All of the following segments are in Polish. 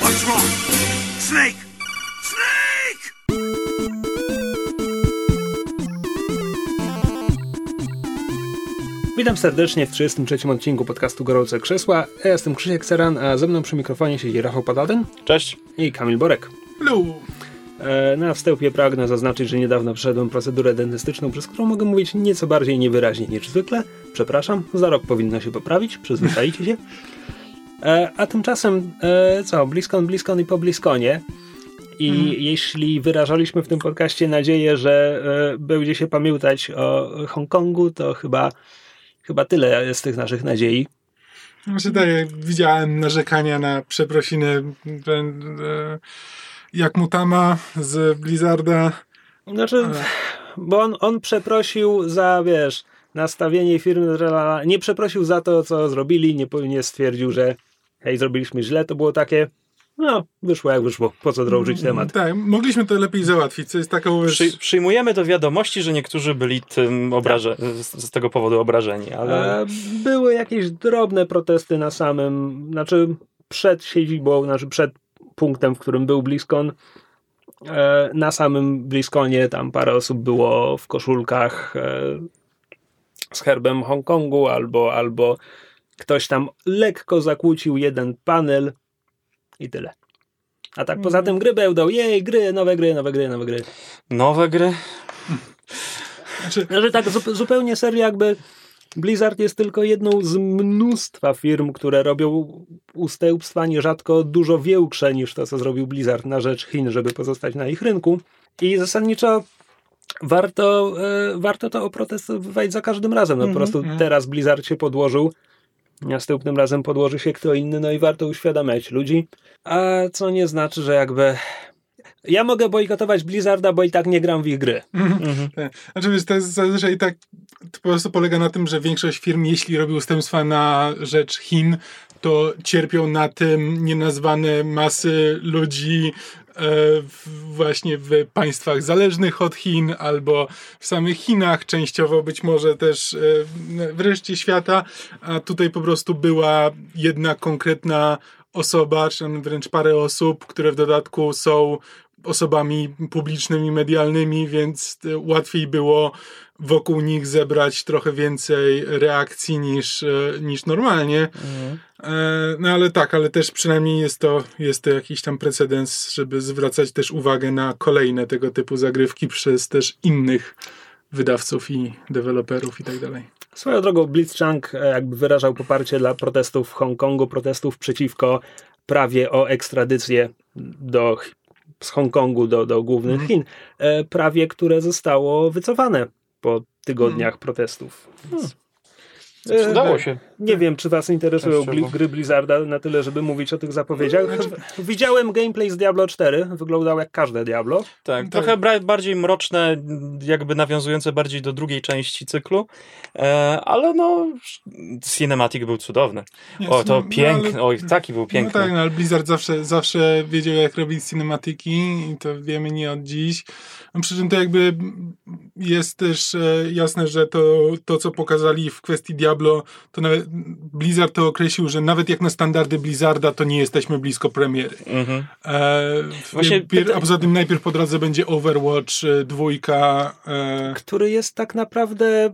What's wrong? Snake! Snake! Witam serdecznie w 33 odcinku podcastu Gorące Krzesła. Ja jestem Krzysiek Seran, a ze mną przy mikrofonie siedzi Rafał Padaden Cześć. i Kamil Borek. Lu. E, Na wstępie pragnę zaznaczyć, że niedawno przeszedłem procedurę dentystyczną, przez którą mogę mówić nieco bardziej niewyraźnie niż zwykle. Przepraszam, za rok powinno się poprawić, przyzwyczajcie się. E, A tymczasem, e, co, bliskon, bliskon i po bliskonie. I jeśli wyrażaliśmy w tym podcaście nadzieję, że e, będzie się pamiętać o Hongkongu, to chyba, chyba tyle z tych naszych nadziei. Znaczy tak, widziałem narzekania na przeprosiny jak Mutama z Blizzarda. Znaczy, bo on, on przeprosił za, wiesz, nastawienie firmy, nie przeprosił za to, co zrobili, nie, nie stwierdził, że hej, zrobiliśmy źle, to było takie, no, wyszło jak wyszło, po co drążyć temat. Tak, mogliśmy to lepiej załatwić, co jest taką... wiesz, Przy, przyjmujemy do wiadomości, że niektórzy byli tym obraże, z, z tego powodu obrażeni, ale E, były jakieś drobne protesty na samym, znaczy przed siedzibą, znaczy przed punktem, w którym był BlizzCon. E, na samym BlizzConie tam parę osób było w koszulkach e, z herbem Hongkongu, albo, albo ktoś tam lekko zakłócił jeden panel i tyle. A tak poza tym gry będą, jej, gry, nowe gry, nowe gry, nowe gry. nowe gry. znaczy, Znaczy tak zu- zupełnie serio jakby Blizzard jest tylko jedną z mnóstwa firm, które robią ustępstwa nierzadko dużo większe niż to, co zrobił Blizzard na rzecz Chin, żeby pozostać na ich rynku. I zasadniczo warto, e, warto to oprotestowywać za każdym razem. No po prostu teraz Blizzard się podłożył, następnym razem podłoży się kto inny, no i warto uświadamiać ludzi. A co nie znaczy, że jakby... Ja mogę bojkotować Blizzarda, bo i tak nie gram w ich gry. tak. znaczy wiesz, to jest zazwyczaj tak, to po prostu polega na tym, że większość firm, jeśli robi ustępstwa na rzecz Chin, to cierpią na tym nienazwane masy ludzi właśnie w państwach zależnych od Chin albo w samych Chinach, częściowo być może też e, w reszcie świata, a tutaj po prostu była jedna konkretna osoba, czy wręcz parę osób, które w dodatku są osobami publicznymi, medialnymi, więc e, łatwiej było wokół nich zebrać trochę więcej reakcji niż, e, niż normalnie. E, No ale tak, ale też przynajmniej jest to, jest to jakiś tam precedens, żeby zwracać też uwagę na kolejne tego typu zagrywki przez też innych wydawców i deweloperów i tak dalej. Swoją drogą Blitzchung e, jakby wyrażał poparcie dla protestów w Hongkongu, protestów przeciwko prawie o ekstradycję do, z Hongkongu do, do głównych Chin, e, prawie, które zostało wycofane po tygodniach protestów. Więc, e, Udało się. Nie wiem, czy was interesują gry Blizzarda na tyle, żeby mówić o tych zapowiedziach. Widziałem gameplay z Diablo 4, wyglądał jak każde Diablo. Tak, trochę bra- bardziej mroczne, jakby nawiązujące bardziej do drugiej części cyklu, e, ale no, cinematic był cudowny. Jest, O, to no, piękny, ale- oj, taki był No piękny. tak, no, ale Blizzard zawsze, zawsze wiedział, jak robić cinematiki i to wiemy nie od dziś. No, przy czym to jakby jest też e, jasne, że to, to, co pokazali w kwestii Diablo, to nawet Blizzard to określił, że nawet jak na standardy Blizzarda, to nie jesteśmy blisko premiery. Mhm. E, Właśnie pier, a poza tym najpierw po drodze będzie Overwatch e, dwójka. E, który jest tak naprawdę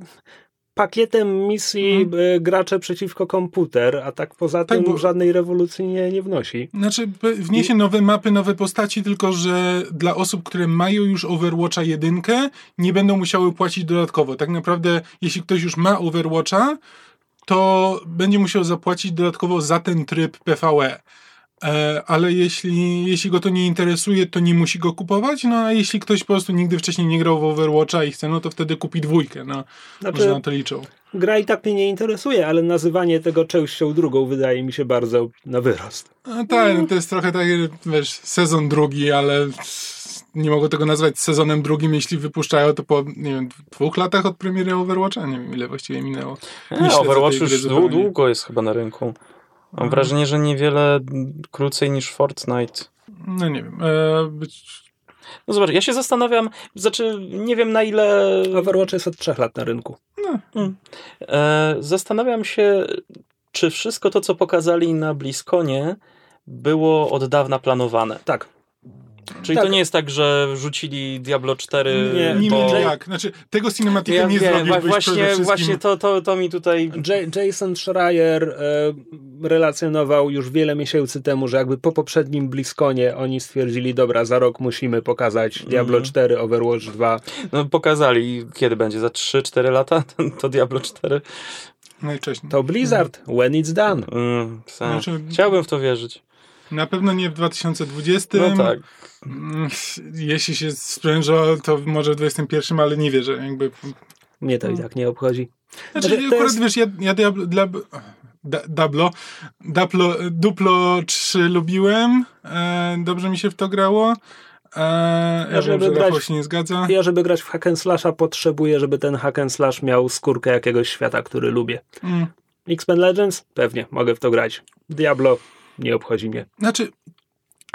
pakietem misji e, gracze przeciwko komputer, a tak poza Tak, tym bo- żadnej rewolucji nie, nie wnosi. Znaczy, wniesie nowe mapy, nowe postaci, tylko że dla osób, które mają już Overwatcha jedynkę, nie będą musiały płacić dodatkowo. Tak naprawdę, jeśli ktoś już ma Overwatcha, to będzie musiał zapłacić dodatkowo za ten tryb PvE. E, ale jeśli, jeśli go to nie interesuje, to nie musi go kupować. No a jeśli ktoś po prostu nigdy wcześniej nie grał w Overwatcha i chce, no to wtedy kupi dwójkę. No, Znaczy- może na to liczą. Gra i tak mnie nie interesuje, ale nazywanie tego częścią drugą wydaje mi się bardzo na wyrost. No tak, no to jest trochę tak, wiesz, sezon drugi, ale nie mogę tego nazwać sezonem drugim, jeśli wypuszczają to po, nie wiem, dwóch latach od premiery Overwatcha. Nie wiem, ile właściwie minęło. Nie Overwatch już długo jest chyba na rynku. Mam wrażenie, że niewiele krócej niż Fortnite. No nie wiem. E, być, No zobacz, ja się zastanawiam, znaczy nie wiem na ile... Overwatch jest od trzech lat na rynku. E, zastanawiam się, czy wszystko to, co pokazali na BlizzConie, było od dawna planowane? Tak. Czyli Tak. to nie jest tak, że rzucili Diablo 4, Nie, Nie bo... wiem jak. Znaczy, tego cinematika Ja nie wiem, zrobiłbyś właśnie, wszystkim. właśnie to, to, to mi tutaj... J- Jason Schreier e, relacjonował już wiele miesięcy temu, że jakby po poprzednim BlizzConie oni stwierdzili, dobra, za rok musimy pokazać Diablo Mhm. 4, Overwatch 2. No, pokazali, kiedy będzie, za 3-4 lata to Diablo 4. Najwcześniej. To Blizzard, when it's done. Mm, sam. Znaczy- Chciałbym w to wierzyć. Na pewno nie w 2020. No tak. Mm, Jeśli się sprężo, to może w 2021, ale nie wierzę. Jakby. Mnie to i tak nie obchodzi. Znaczy, Znaczy, akurat jest- wiesz, ja, ja Diablo, dla, da, Dablo, Daplo, Duplo 3 lubiłem. E, dobrze mi się w to grało. E, ja wiem, żeby że grać się nie zgadza. Ja, żeby grać w hack and slasha, potrzebuję, żeby ten hack and slash miał skórkę jakiegoś świata, który lubię. Mm. X-Men Legends? Pewnie, mogę w to grać. Diablo? Nie obchodzi mnie. Znaczy,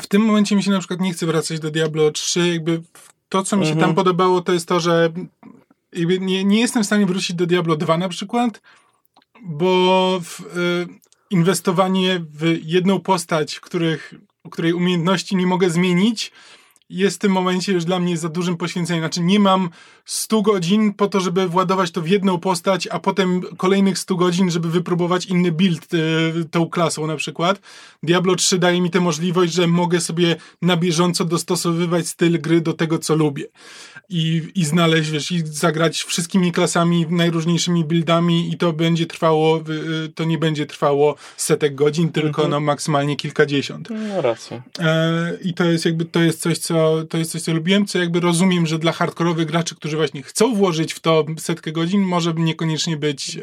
w tym momencie mi się na przykład nie chce wracać do Diablo 3. Jakby to, co mi się Mhm. tam podobało, to jest to, że jakby nie, nie jestem w stanie wrócić do Diablo 2 na przykład, bo w, y, inwestowanie w jedną postać, których, której umiejętności nie mogę zmienić, jest w tym momencie już dla mnie za dużym poświęceniem. Znaczy nie mam 100 godzin po to, żeby władować to w jedną postać, a potem kolejnych 100 godzin, żeby wypróbować inny build y, tą klasą na przykład. Diablo 3 daje mi tę możliwość, że mogę sobie na bieżąco dostosowywać styl gry do tego, co lubię. I, i znaleźć, wiesz, i zagrać wszystkimi klasami, najróżniejszymi buildami i to będzie trwało, y, to nie będzie trwało setek godzin, tylko no maksymalnie kilkadziesiąt. No racja. E, I to jest jakby, to jest coś, co, to jest coś, co lubiłem, co jakby rozumiem, że dla hardkorowych graczy, którzy właśnie chcą włożyć w to setkę godzin, może niekoniecznie być e,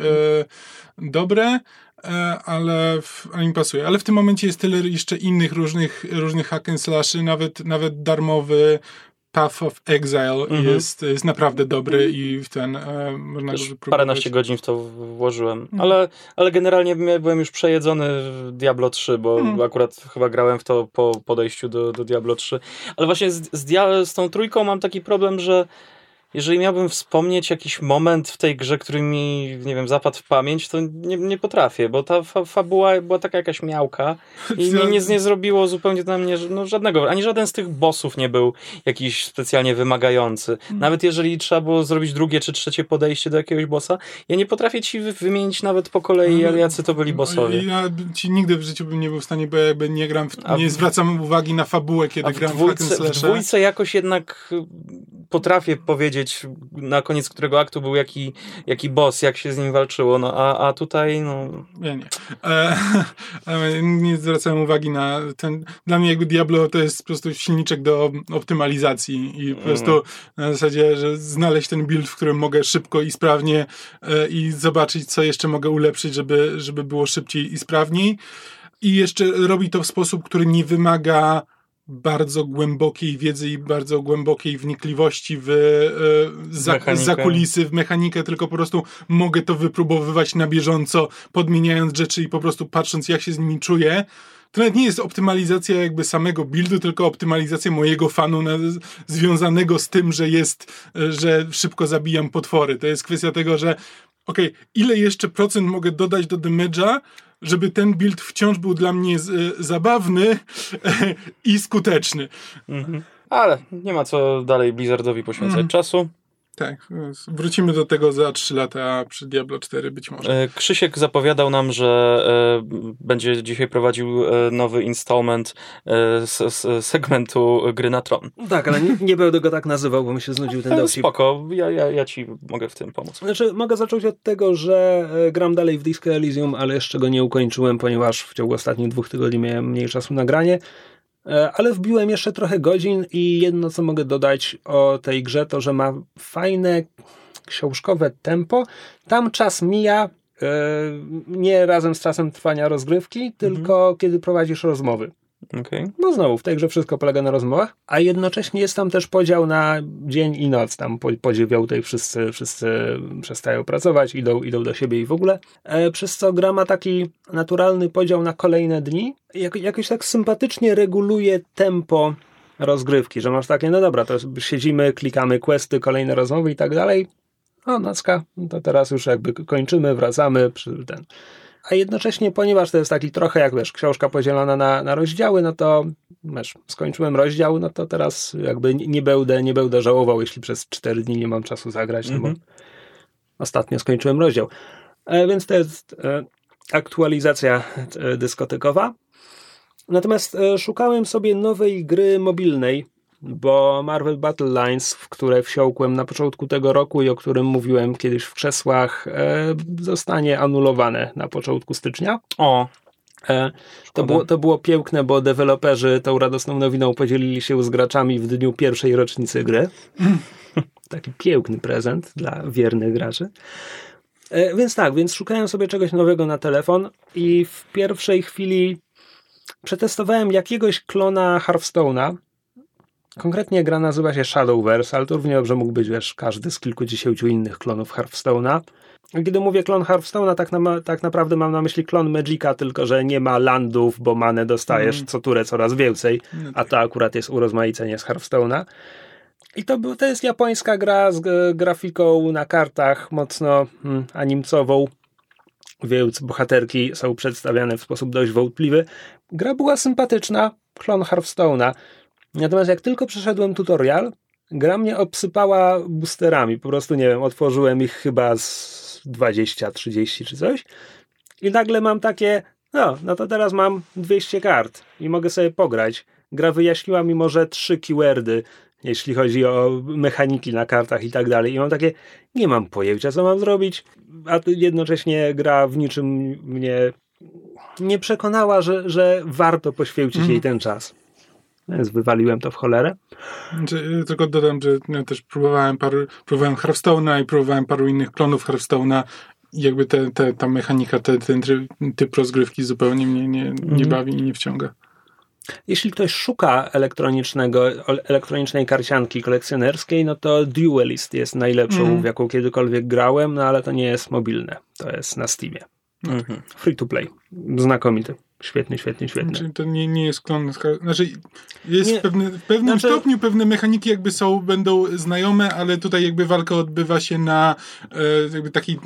dobre, e, ale, w, ale mi pasuje. Ale w tym momencie jest tyle jeszcze innych różnych, różnych hack and slashy, nawet, nawet darmowy Path of Exile Mhm. jest, jest naprawdę dobry i w ten e, można Też paręnaście godzin w to włożyłem. Mhm. Ale, ale generalnie byłem już przejedzony w Diablo 3, bo Mhm. akurat chyba grałem w to po podejściu do, do Diablo 3. Ale właśnie z, z, z tą trójką mam taki problem, że jeżeli miałbym wspomnieć jakiś moment w tej grze, który mi, nie wiem, zapadł w pamięć, to nie, nie potrafię, bo ta fa fabuła była taka jakaś miałka i nie, nie, nie zrobiło zupełnie na mnie no, żadnego, ani żaden z tych bossów nie był jakiś specjalnie wymagający. Nawet jeżeli trzeba było zrobić drugie czy trzecie podejście do jakiegoś bossa, ja nie potrafię ci wy- wymienić nawet po kolei, No, jacy to byli bossowie. Ja ci nigdy w życiu bym nie był w stanie, bo ja jakby nie gram, w, nie w- zwracam uwagi na fabułę, kiedy gram w dwójce, w dwójce jakoś jednak y, potrafię powiedzieć na koniec którego aktu był jaki, jaki boss, jak się z nim walczyło, no a, a tutaj no... Ja nie. E, nie zwracałem uwagi na ten. Dla mnie jakby Diablo to jest po prostu silniczek do optymalizacji i po prostu na zasadzie, że znaleźć ten build, w którym mogę szybko i sprawnie e, i zobaczyć, co jeszcze mogę ulepszyć, żeby, żeby było szybciej i sprawniej. I jeszcze robi to w sposób, który nie wymaga bardzo głębokiej wiedzy i bardzo głębokiej wnikliwości w e, za, za kulisy, w mechanikę, tylko po prostu mogę to wypróbowywać na bieżąco, podmieniając rzeczy i po prostu patrząc, jak się z nimi czuję. To nawet nie jest optymalizacja jakby samego buildu, tylko optymalizacja mojego fanu na, związanego z tym, że jest, e, że szybko zabijam potwory. To jest kwestia tego, że okej, ile jeszcze procent mogę dodać do damage'a, żeby ten build wciąż był dla mnie z, zabawny i skuteczny. Mhm. Ale nie ma co dalej Blizzardowi poświęcać Mhm. czasu. Tak, wrócimy do tego za 3 lata przy Diablo 4 być może. E, Krzysiek zapowiadał nam, że e, będzie dzisiaj prowadził e, nowy installment s, segmentu gry na tron. Tak, ale nie, nie będę go tak nazywał, bo mi się znudził ten dowcip. spoko, ja, ja, ja ci mogę w tym pomóc. Znaczy, mogę zacząć od tego, że gram dalej w Disco Elysium, ale jeszcze go nie ukończyłem, ponieważ w ciągu ostatnich dwóch tygodni miałem mniej czasu na granie. E, Ale wbiłem jeszcze trochę godzin i jedno, co mogę dodać o tej grze, to, że ma fajne książkowe tempo. Tam czas mija e, nie razem z czasem trwania rozgrywki, tylko kiedy prowadzisz rozmowy. Okej. No znowu, w tej grze wszystko polega na rozmowach, a jednocześnie jest tam też podział na dzień i noc. Tam po, po dziewiątej wszyscy, wszyscy przestają pracować, idą, idą do siebie i w ogóle. E, przez co gra ma taki naturalny podział na kolejne dni. Jak, jakoś tak sympatycznie reguluje tempo rozgrywki, że masz takie, no dobra, to siedzimy, klikamy questy, kolejne rozmowy i tak dalej. O, nocka, no to teraz już jakby kończymy, wracamy, przy ten a jednocześnie, ponieważ to jest taki trochę jak wiesz, książka podzielona na, na rozdziały, no to wiesz, skończyłem rozdział, no to teraz jakby nie będę, nie będę żałował, jeśli przez 4 dni nie mam czasu zagrać, no bo Mhm. ostatnio skończyłem rozdział. E, więc to jest e, aktualizacja e, dyskotekowa. Natomiast e, szukałem sobie nowej gry mobilnej, bo Marvel Battle Lines, w które wsiąkłem na początku tego roku i o którym mówiłem kiedyś w krzesłach, e, zostanie anulowane na początku stycznia. O, E, to, było, to było piękne, bo deweloperzy tą radosną nowiną podzielili się z graczami w dniu pierwszej rocznicy gry. Taki piękny prezent dla wiernych graczy. E, więc tak, więc szukałem sobie czegoś nowego na telefon i w pierwszej chwili przetestowałem jakiegoś klona Hearthstone'a. Konkretnie gra nazywa się Shadowverse, ale to równie dobrze mógł być wiesz, każdy z kilkudziesięciu innych klonów Hearthstone'a. Kiedy mówię klon Hearthstone'a, tak, na, tak naprawdę mam na myśli klon Magica, tylko że nie ma landów, bo manę dostajesz Mm. co turę coraz więcej, No a to akurat jest urozmaicenie z Hearthstone'a. I to, to jest japońska gra z grafiką na kartach mocno mm, animcową, więc bohaterki są przedstawiane w sposób dość wątpliwy. Gra była sympatyczna, klon Hearthstone'a. Natomiast jak tylko przeszedłem tutorial, gra mnie obsypała boosterami. Po prostu, nie wiem, otworzyłem ich chyba z 20, 30 czy coś. I nagle mam takie, no, no to teraz mam 200 kart i mogę sobie pograć. Gra wyjaśniła mi może trzy keywordy, jeśli chodzi o mechaniki na kartach i tak dalej. I mam takie, nie mam pojęcia, co mam zrobić, a jednocześnie gra w niczym mnie nie przekonała, że, że warto poświęcić Mhm. jej ten czas. Więc wywaliłem to w cholerę. Znaczy, y, Tylko dodam, że ja też próbowałem paru, próbowałem Hearthstone'a i próbowałem paru innych klonów Hearthstone'a jakby te, te, ta mechanika, te, ten typ rozgrywki zupełnie mnie nie, nie Mhm. bawi i nie wciąga. Jeśli ktoś szuka elektronicznego, elektronicznej karcianki kolekcjonerskiej, no to Duelist jest najlepszą, Mhm. w jaką kiedykolwiek grałem, no ale to nie jest mobilne. To jest na Steamie. mhm. Free to play. Znakomity. Świetny, świetny, świetny. Znaczy, to nie, nie jest klon. Znaczy, jest Nie. pewne, w pewnym Znaczy- stopniu pewne mechaniki jakby są, będą znajome, ale tutaj jakby walka odbywa się na e, jakby taki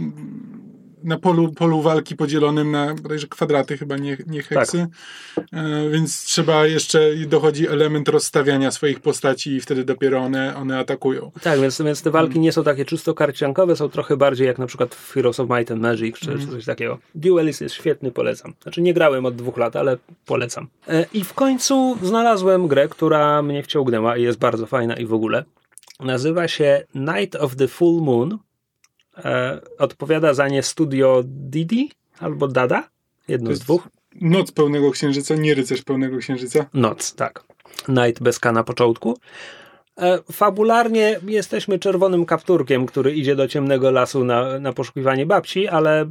na polu, polu walki podzielonym na bodajże kwadraty, chyba nie, nie heksy. E, więc trzeba jeszcze dochodzi element rozstawiania swoich postaci i wtedy dopiero one, one atakują. Tak, więc, więc te walki nie są takie czysto karciankowe, są trochę bardziej jak na przykład w Heroes of Might and Magic, czy, czy coś takiego. Duelist jest świetny, polecam. Znaczy nie grałem od dwóch lat, ale polecam. E, I w końcu znalazłem grę, która mnie wciągnęła i jest bardzo fajna i w ogóle. Nazywa się Night of the Full Moon. E, odpowiada za nie studio Didi albo Dada, jedno z dwóch. Noc pełnego księżyca, nie rycerz pełnego księżyca. Noc, tak. Night bez K na początku. E, Fabularnie jesteśmy czerwonym kapturkiem, który idzie do ciemnego lasu na, na poszukiwanie babci, ale,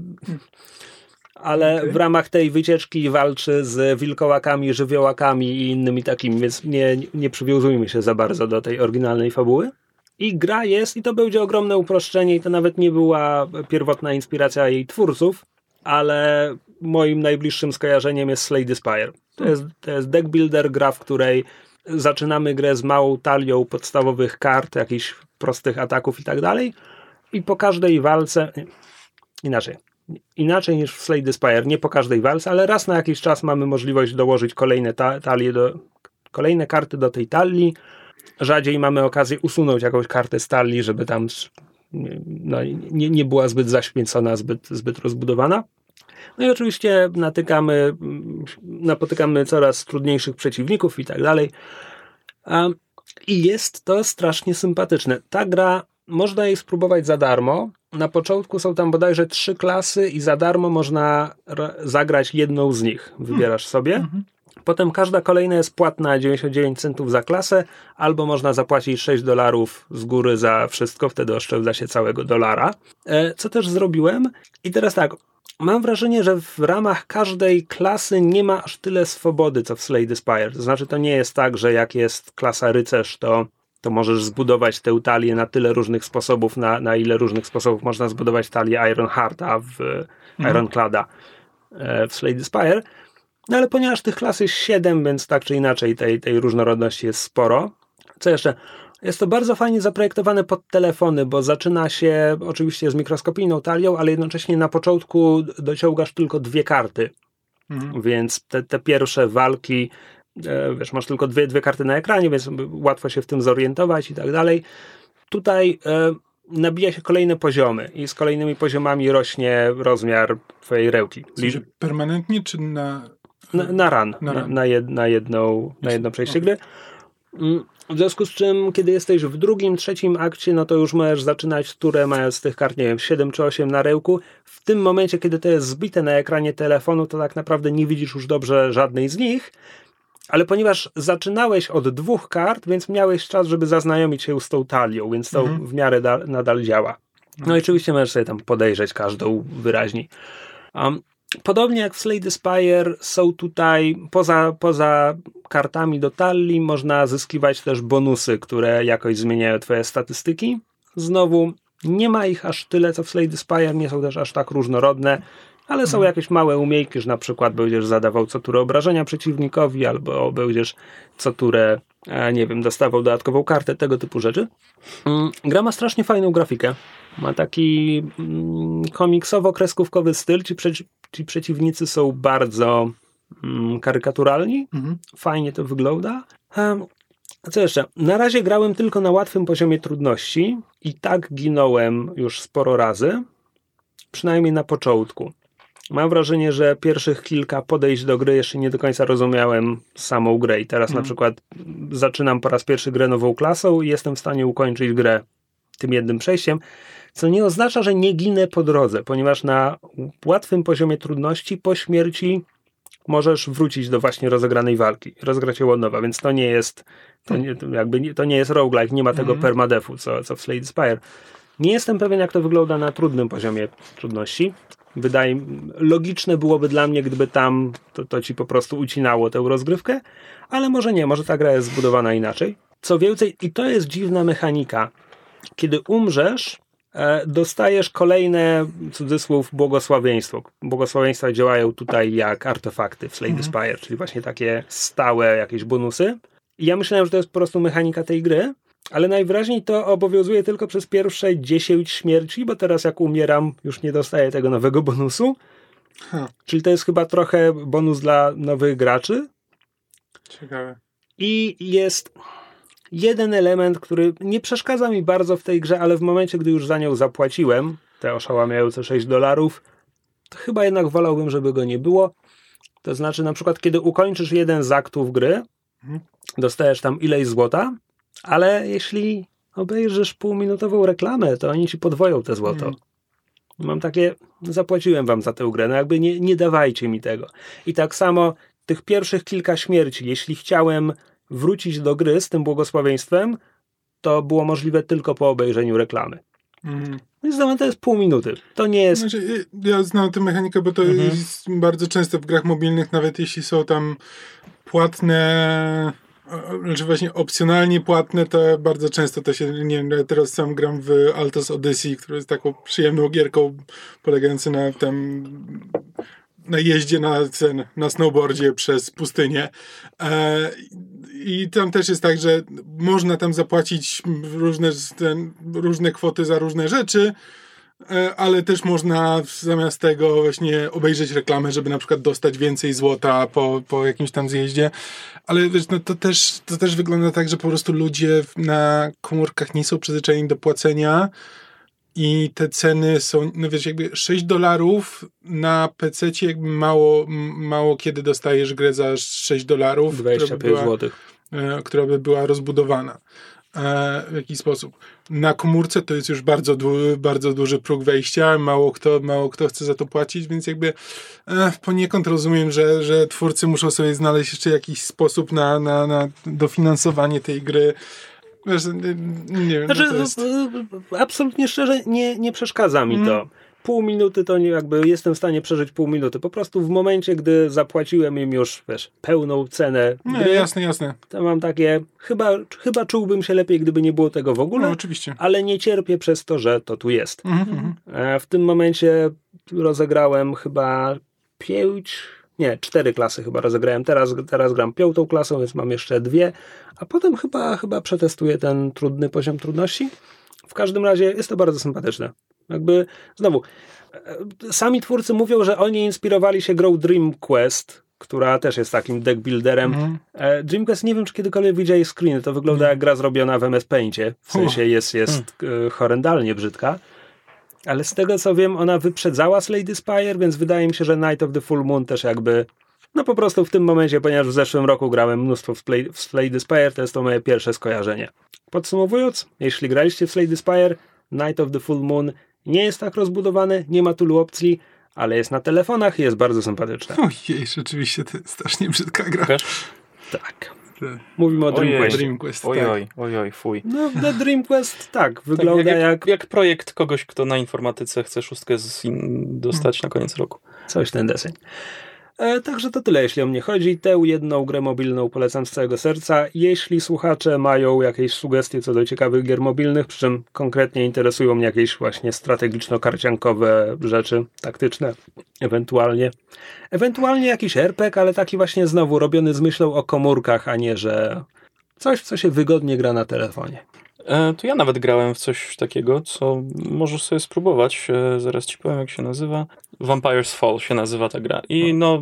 ale Okej. w ramach tej wycieczki walczy z wilkołakami, żywiołakami i innymi takimi, więc nie, nie przywiązujmy się za bardzo do tej oryginalnej fabuły. I gra jest, i to będzie ogromne uproszczenie, i to nawet nie była pierwotna inspiracja jej twórców, ale moim najbliższym skojarzeniem jest Slay the Spire. To jest, to jest deck builder, gra, w której zaczynamy grę z małą talią podstawowych kart, jakichś prostych ataków i tak dalej. I po każdej walce, inaczej, inaczej niż w Slay the Spire, nie po każdej walce, ale raz na jakiś czas mamy możliwość dołożyć kolejne ta, talie do, kolejne karty do tej talii. Rzadziej mamy okazję usunąć jakąś kartę z talii, żeby tam no, nie, nie była zbyt zaśmiecona, zbyt, zbyt rozbudowana. No i oczywiście natykamy, mm, napotykamy coraz trudniejszych przeciwników i tak dalej. I jest to strasznie sympatyczne. Ta gra, można jej spróbować za darmo. Na początku są tam bodajże trzy klasy i za darmo można ra- zagrać jedną z nich. Wybierasz sobie. Potem każda kolejna jest płatna 99 centów za klasę, albo można zapłacić 6 dolarów z góry za wszystko, wtedy oszczędza się całego dolara. E, co też zrobiłem. I teraz tak, mam wrażenie, że w ramach każdej klasy nie ma aż tyle swobody, co w Slay the Spire. To znaczy, to nie jest tak, że jak jest klasa rycerz, to, to możesz zbudować tę talię na tyle różnych sposobów, na, na ile różnych sposobów można zbudować talię Ironhearta w Ironclada e, w Slay the Spire. No ale ponieważ tych klas jest 7, więc tak czy inaczej tej, tej różnorodności jest sporo. Co jeszcze? Jest to bardzo fajnie zaprojektowane pod telefony, bo zaczyna się oczywiście z mikroskopijną talią, ale jednocześnie na początku dociągasz tylko dwie karty. Mhm. Więc te, te pierwsze walki, e, wiesz, masz tylko dwie, dwie karty na ekranie, więc łatwo się w tym zorientować i tak dalej. Tutaj e, nabija się kolejne poziomy i z kolejnymi poziomami rośnie rozmiar twojej rełki. Sensie permanentnie, czy na... Na, na run, Na run. na, jed, na, jedną, na jedno przejście gry. Mm, W związku z czym, kiedy jesteś w drugim, trzecim akcie, no to już możesz zaczynać turę mając z tych kart, nie wiem, 7 czy 8 na rełku. W tym momencie, kiedy to jest zbite na ekranie telefonu, to tak naprawdę nie widzisz już dobrze żadnej z nich. Ale ponieważ zaczynałeś od dwóch kart, więc miałeś czas, żeby zaznajomić się z tą talią, więc to Mhm. w miarę da, nadal działa. No i oczywiście możesz sobie tam podejrzeć każdą wyraźniej. Um, podobnie jak w Slay the Spire są tutaj, poza, poza kartami do talii, można zyskiwać też bonusy, które jakoś zmieniają twoje statystyki. Znowu, nie ma ich aż tyle, co w Slay the Spire, nie są też aż tak różnorodne, ale są jakieś małe umiejki, że na przykład będziesz zadawał co turę obrażenia przeciwnikowi, albo będziesz co turę, e, nie wiem, dostawał dodatkową kartę, tego typu rzeczy. Mm, Gra ma strasznie fajną grafikę. Ma taki mm, komiksowo-kreskówkowy styl. Ci, ci przeciwnicy są bardzo mm, karykaturalni. Mhm. Fajnie to wygląda. Em, A co jeszcze? Na razie grałem tylko na łatwym poziomie trudności i tak ginąłem już sporo razy. Przynajmniej na początku. Mam wrażenie, że pierwszych kilka podejść do gry jeszcze nie do końca rozumiałem samą grę i teraz na przykład zaczynam po raz pierwszy grę nową klasą i jestem w stanie ukończyć grę tym jednym przejściem, co nie oznacza, że nie ginę po drodze, ponieważ na łatwym poziomie trudności po śmierci możesz wrócić do właśnie rozegranej walki, rozgrać ją od nowa, więc to nie jest to nie, jakby nie, to nie jest roguelike, nie ma tego permadefu, co, co w Slade Spire. Nie jestem pewien, jak to wygląda na trudnym poziomie trudności. Wydaje logiczne byłoby dla mnie, gdyby tam to, to ci po prostu ucinało tę rozgrywkę, ale może nie, może ta gra jest zbudowana inaczej. Co więcej, i to jest dziwna mechanika. Kiedy umrzesz, dostajesz kolejne, cudzysłów, błogosławieństwo. Błogosławieństwa działają tutaj jak artefakty w Slay the Spire, czyli właśnie takie stałe jakieś bonusy. I ja myślałem, że to jest po prostu mechanika tej gry, ale najwyraźniej to obowiązuje tylko przez pierwsze 10 śmierci, bo teraz jak umieram, już nie dostaję tego nowego bonusu. Czyli to jest chyba trochę bonus dla nowych graczy. ciekawe. I jest jeden element, który nie przeszkadza mi bardzo w tej grze, ale w momencie, gdy już za nią zapłaciłem, te oszałamiające 6 dolarów, to chyba jednak wolałbym, żeby go nie było. To znaczy, na przykład, kiedy ukończysz jeden z aktów gry, Mhm. dostajesz tam ileś złota, ale jeśli obejrzysz półminutową reklamę, to oni ci podwoją te złoto. Mhm. Mam takie, zapłaciłem wam za tę grę, no jakby nie, nie dawajcie mi tego. I tak samo tych pierwszych kilka śmierci, jeśli chciałem wrócić do gry z tym błogosławieństwem, to było możliwe tylko po obejrzeniu reklamy. Mhm. Więc mnie to jest pół minuty. To nie jest. Znaczy, y, ja znam tę mechanikę, bo to Mhm. jest bardzo często w grach mobilnych, nawet jeśli są tam płatne, znaczy właśnie opcjonalnie płatne, to bardzo często to się, nie wiem, teraz sam gram w Altos Odyssey, który jest taką przyjemną gierką polegającą na tam na jeździe na, na snowboardzie przez pustynię. E, I tam też jest tak, że można tam zapłacić różne, ten, różne kwoty za różne rzeczy, e, ale też można zamiast tego właśnie obejrzeć reklamę, żeby na przykład dostać więcej złota po, po jakimś tam zjeździe. Ale wiesz, no to też, to też wygląda tak, że po prostu ludzie na komórkach nie są przyzwyczajeni do płacenia i te ceny są, no wiesz, jakby 6 dolarów na PC jakby mało, mało kiedy dostajesz grę za 6 dolarów, która by 25 była, zł. e, która by była rozbudowana e, w jakiś sposób. Na komórce to jest już bardzo, du- bardzo duży próg wejścia, mało kto, mało kto chce za to płacić, więc jakby e, poniekąd rozumiem, że, że twórcy muszą sobie znaleźć jeszcze jakiś sposób na, na, na dofinansowanie tej gry. Wiesz, nie, nie wiem, Znaczy, no jest... e, absolutnie szczerze, nie, nie przeszkadza mi to. Pół minuty to nie jakby jestem w stanie przeżyć pół minuty. Po prostu w momencie, gdy zapłaciłem im już, wiesz, pełną cenę Nie, gry, jasne, jasne. to mam takie, chyba, chyba czułbym się lepiej, gdyby nie było tego w ogóle, No, oczywiście. ale nie cierpię przez to, że to tu jest. Mhm, mhm. E, W tym momencie rozegrałem chyba pięć, Nie, cztery klasy chyba rozegrałem. Teraz, teraz gram piątą klasą, więc mam jeszcze dwie, a potem chyba, chyba przetestuję ten trudny poziom trudności. W każdym razie jest to bardzo sympatyczne. Jakby, znowu, e, sami twórcy mówią, że oni inspirowali się grą Dream Quest, która też jest takim deck builderem. E, Dream Quest nie wiem, czy kiedykolwiek widzieli screen. To wygląda jak gra zrobiona w MS Paintie. W sensie jest, jest e, horrendalnie brzydka. Ale z tego co wiem, ona wyprzedzała Slay Spire, więc wydaje mi się, że Night of the Full Moon też jakby. No po prostu w tym momencie, ponieważ w zeszłym roku grałem mnóstwo w Slay, w Slay Spire, to jest to moje pierwsze skojarzenie. Podsumowując, jeśli graliście w Slay Spire, Night of the Full Moon nie jest tak rozbudowany, nie ma tylu opcji, ale jest na telefonach i jest bardzo sympatyczne. Ojej, rzeczywiście to jest strasznie brzydka gra. Tak. Mówimy o Dream Ojej. Quest. Dream Quest, Oj, tak. oj, oj, oj, fuj. No, The Dream Quest tak, Tak, wygląda jak, jak, jak, jak projekt kogoś, kto na informatyce chce szóstkę z in, dostać na koniec roku. coś ten deseń. E, także to tyle, jeśli o mnie chodzi. Tę jedną grę mobilną polecam z całego serca. Jeśli słuchacze mają jakieś sugestie co do ciekawych gier mobilnych, przy czym konkretnie interesują mnie jakieś właśnie strategiczno-karciankowe rzeczy, taktyczne, ewentualnie. Ewentualnie jakiś RPG, ale taki właśnie znowu robiony z myślą o komórkach, a nie, że coś, co się wygodnie gra na telefonie. E, to ja nawet grałem w coś takiego, co możesz sobie spróbować. E, zaraz ci powiem, jak się nazywa. Vampire's Fall się nazywa ta gra. I no,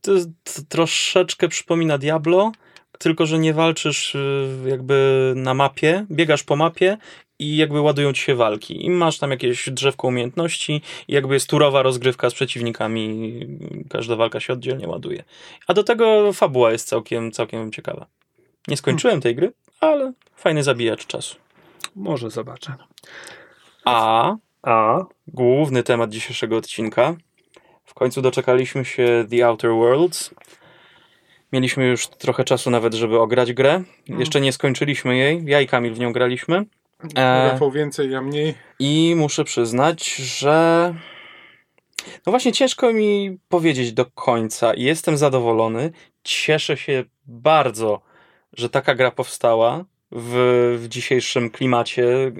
to, jest- to troszeczkę przypomina Diablo, tylko że nie walczysz y, jakby na mapie, biegasz po mapie i jakby ładują ci się walki. I masz tam jakieś drzewko umiejętności i jakby jest turowa rozgrywka z przeciwnikami. Każda walka się oddzielnie ładuje. A do tego fabuła jest całkiem, całkiem ciekawa. Nie skończyłem tej gry, ale fajny zabijacz czasu. Może zobaczę. A A, główny temat dzisiejszego odcinka. W końcu doczekaliśmy się The Outer Worlds. Mieliśmy już trochę czasu nawet, żeby ograć grę. Jeszcze nie skończyliśmy jej. Ja i Kamil w nią graliśmy. E, Rafał więcej, ja mniej. I muszę przyznać, że. No właśnie, ciężko mi powiedzieć do końca. Jestem zadowolony. Cieszę się bardzo, że taka gra powstała w, w dzisiejszym klimacie.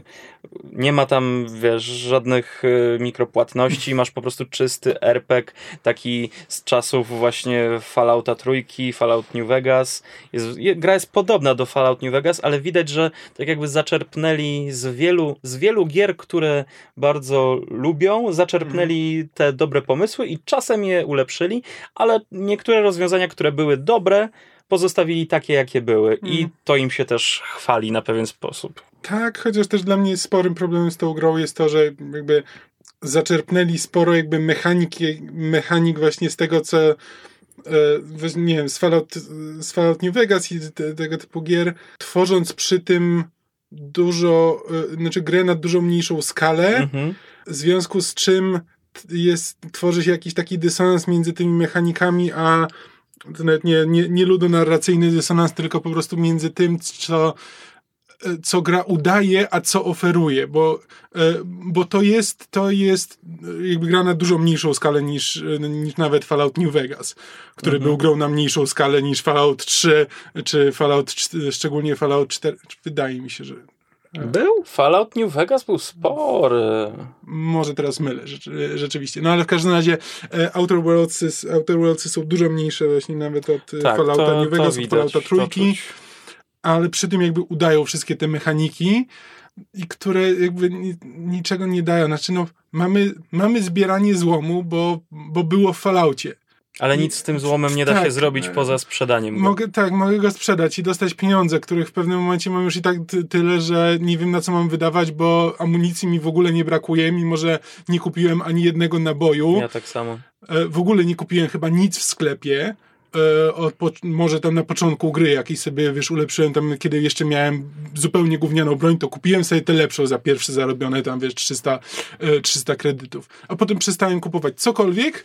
Nie ma tam, wiesz, żadnych y, mikropłatności. Masz po prostu czysty RPG, taki z czasów właśnie Fallouta trójki, Fallout New Vegas. Jest, je- gra jest podobna do Fallout New Vegas, ale widać, że tak jakby zaczerpnęli z wielu, z wielu gier, które bardzo lubią, zaczerpnęli te dobre pomysły i czasem je ulepszyli, ale niektóre rozwiązania, które były dobre, pozostawili takie, jakie były i Mhm. to im się też chwali na pewien sposób. Tak, chociaż też dla mnie sporym problemem z tą grą jest to, że jakby zaczerpnęli sporo jakby mechaniki, mechanik właśnie z tego, co e, nie wiem, z Fallout, z Fallout New Vegas i te, tego typu gier, tworząc przy tym dużo, e, znaczy grę na dużo mniejszą skalę, Mhm. w związku z czym jest, tworzy się jakiś taki dysonans między tymi mechanikami, a to nawet nie, nie, nie ludonarracyjny dysonans, tylko po prostu między tym, co, co gra udaje, a co oferuje, bo, e, bo to jest to jest jakby gra na dużo mniejszą skalę niż, niż nawet Fallout New Vegas, który był grą na mniejszą skalę niż Fallout 3, czy Fallout, szczególnie Fallout 4, wydaje mi się, że był? Fallout New Vegas był spory. Może teraz mylę, rzeczy, rzeczywiście. No ale w każdym razie e, Outer Worldsy, Outer Worldsy są dużo mniejsze właśnie nawet od e, Tak, Fallouta to, New to Vegas, od widać, Fallouta trójki, ale przy tym jakby udają wszystkie te mechaniki, i które jakby ni, niczego nie dają. Znaczy no, mamy, mamy zbieranie złomu, bo, bo było w Falloutie. Ale nic z tym złomem nie da Tak, się zrobić e, poza sprzedaniem. go. Mogę, tak, mogę go sprzedać i dostać pieniądze, których w pewnym momencie mam już i tak ty, tyle, że nie wiem na co mam wydawać, bo amunicji mi w ogóle nie brakuje, mimo że nie kupiłem ani jednego naboju. Ja tak samo. E, W ogóle nie kupiłem chyba nic w sklepie. E, po, może tam na początku gry jakiś sobie, wiesz, ulepszyłem tam, kiedy jeszcze miałem zupełnie gównianą broń, to kupiłem sobie tę lepszą za pierwsze zarobione tam, wiesz, 300, e, 300 kredytów. A potem przestałem kupować cokolwiek.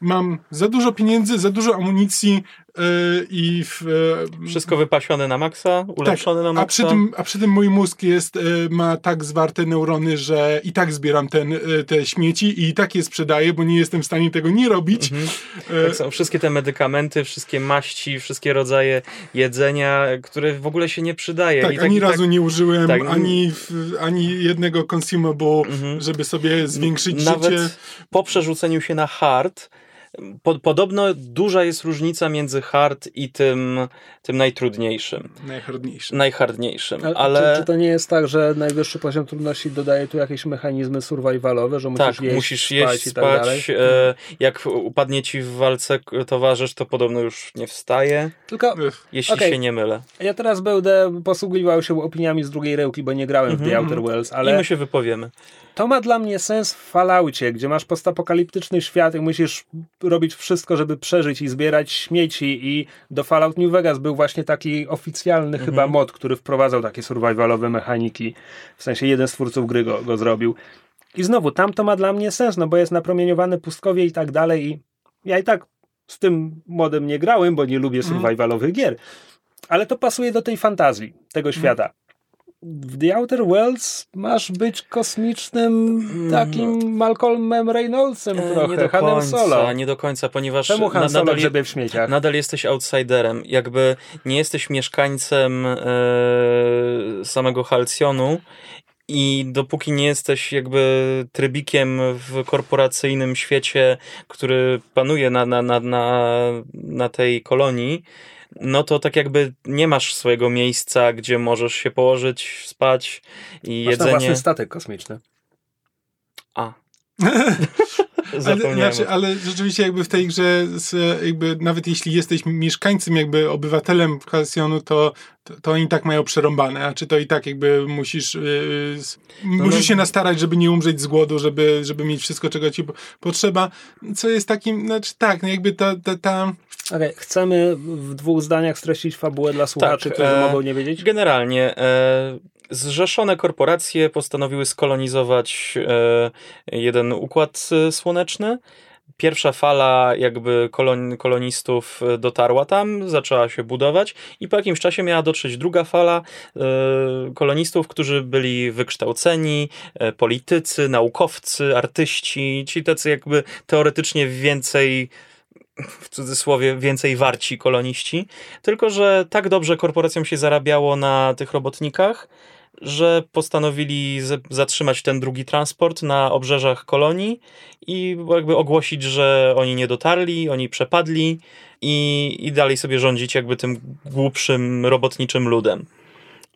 Mam za dużo pieniędzy, za dużo amunicji i w, e, Wszystko wypasione na maksa, ulepszone na a maksa. przy, tym, a przy tym mój mózg jest, e, ma tak zwarte neurony, że i tak zbieram ten, e, te śmieci i i tak je sprzedaję, bo nie jestem w stanie tego nie robić. Mhm. E, Tak są wszystkie te medykamenty, wszystkie maści, wszystkie rodzaje jedzenia, które w ogóle się nie przydaje. Tak, I ani i razu nie użyłem tak, ani, ani jednego consumable, Mhm. żeby sobie zwiększyć Nawet życie. po przerzuceniu się na hard Po, podobno duża jest różnica między hard i tym, tym najtrudniejszym, Najchrodniejszy. najhardniejszym, Ale, ale Czy, czy to nie jest tak, że najwyższy poziom trudności dodaje tu jakieś mechanizmy survivalowe, że musisz tak, jeść, musisz spać jeść, i tak dalej? spać, e, jak upadnie ci w walce towarzysz, to podobno już nie wstaje, Tylko Ech. jeśli Okej. się nie mylę. ja teraz będę posługiwał się opiniami z drugiej ręki, bo nie grałem w The Outer Worlds, Mhm, I ale my się wypowiemy. To ma dla mnie sens w Falloutie, gdzie masz postapokaliptyczny świat i musisz robić wszystko, żeby przeżyć i zbierać śmieci i do Fallout New Vegas był właśnie taki oficjalny Mhm. chyba mod, który wprowadzał takie survivalowe mechaniki. W sensie jeden z twórców gry go, go zrobił. I znowu, tam to ma dla mnie sens, no bo jest napromieniowane pustkowie i tak dalej i ja i tak z tym modem nie grałem, bo nie lubię survivalowych gier. Ale to pasuje do tej fantazji, tego świata. W The Outer Worlds masz być kosmicznym takim Malcolmem Reynoldsem E, trochę, nie do Hanem końca, Solo. nie do końca, ponieważ Czemu Han Solo nadal, je- w śmieciach? nadal jesteś outsiderem. Jakby nie jesteś mieszkańcem e, samego Halcjonu i dopóki nie jesteś jakby trybikiem w korporacyjnym świecie, który panuje na, na, na, na, na tej kolonii, no to tak jakby nie masz swojego miejsca, gdzie możesz się położyć, spać i Masz tam własny jedzenie. statek kosmiczny. A. Ale, znaczy, ale rzeczywiście jakby w tej grze z, jakby nawet jeśli jesteś mieszkańcem, jakby obywatelem Halcyonu, to, to, to oni tak mają przerąbane, a czy to i tak jakby musisz yy, s- musisz no- się nastarać, żeby nie umrzeć z głodu, żeby, żeby mieć wszystko, czego ci po- potrzeba, co jest takim, znaczy tak, no jakby ta, ta, ta Okej, chcemy w dwóch zdaniach streścić fabułę dla słuchaczy, którzy e, mogą nie wiedzieć? Generalnie e, zrzeszone korporacje postanowiły skolonizować e, jeden układ e, słoneczny. Pierwsza fala jakby kolon, kolonistów e, dotarła tam, zaczęła się budować i po jakimś czasie miała dotrzeć druga fala kolonistów, którzy byli wykształceni, politycy, naukowcy, artyści, ci tacy jakby teoretycznie więcej w cudzysłowie więcej warci koloniści, tylko że tak dobrze korporacjom się zarabiało na tych robotnikach, że postanowili zatrzymać ten drugi transport na obrzeżach kolonii i jakby ogłosić, że oni nie dotarli, oni przepadli i, i dalej sobie rządzić jakby tym głupszym robotniczym ludem.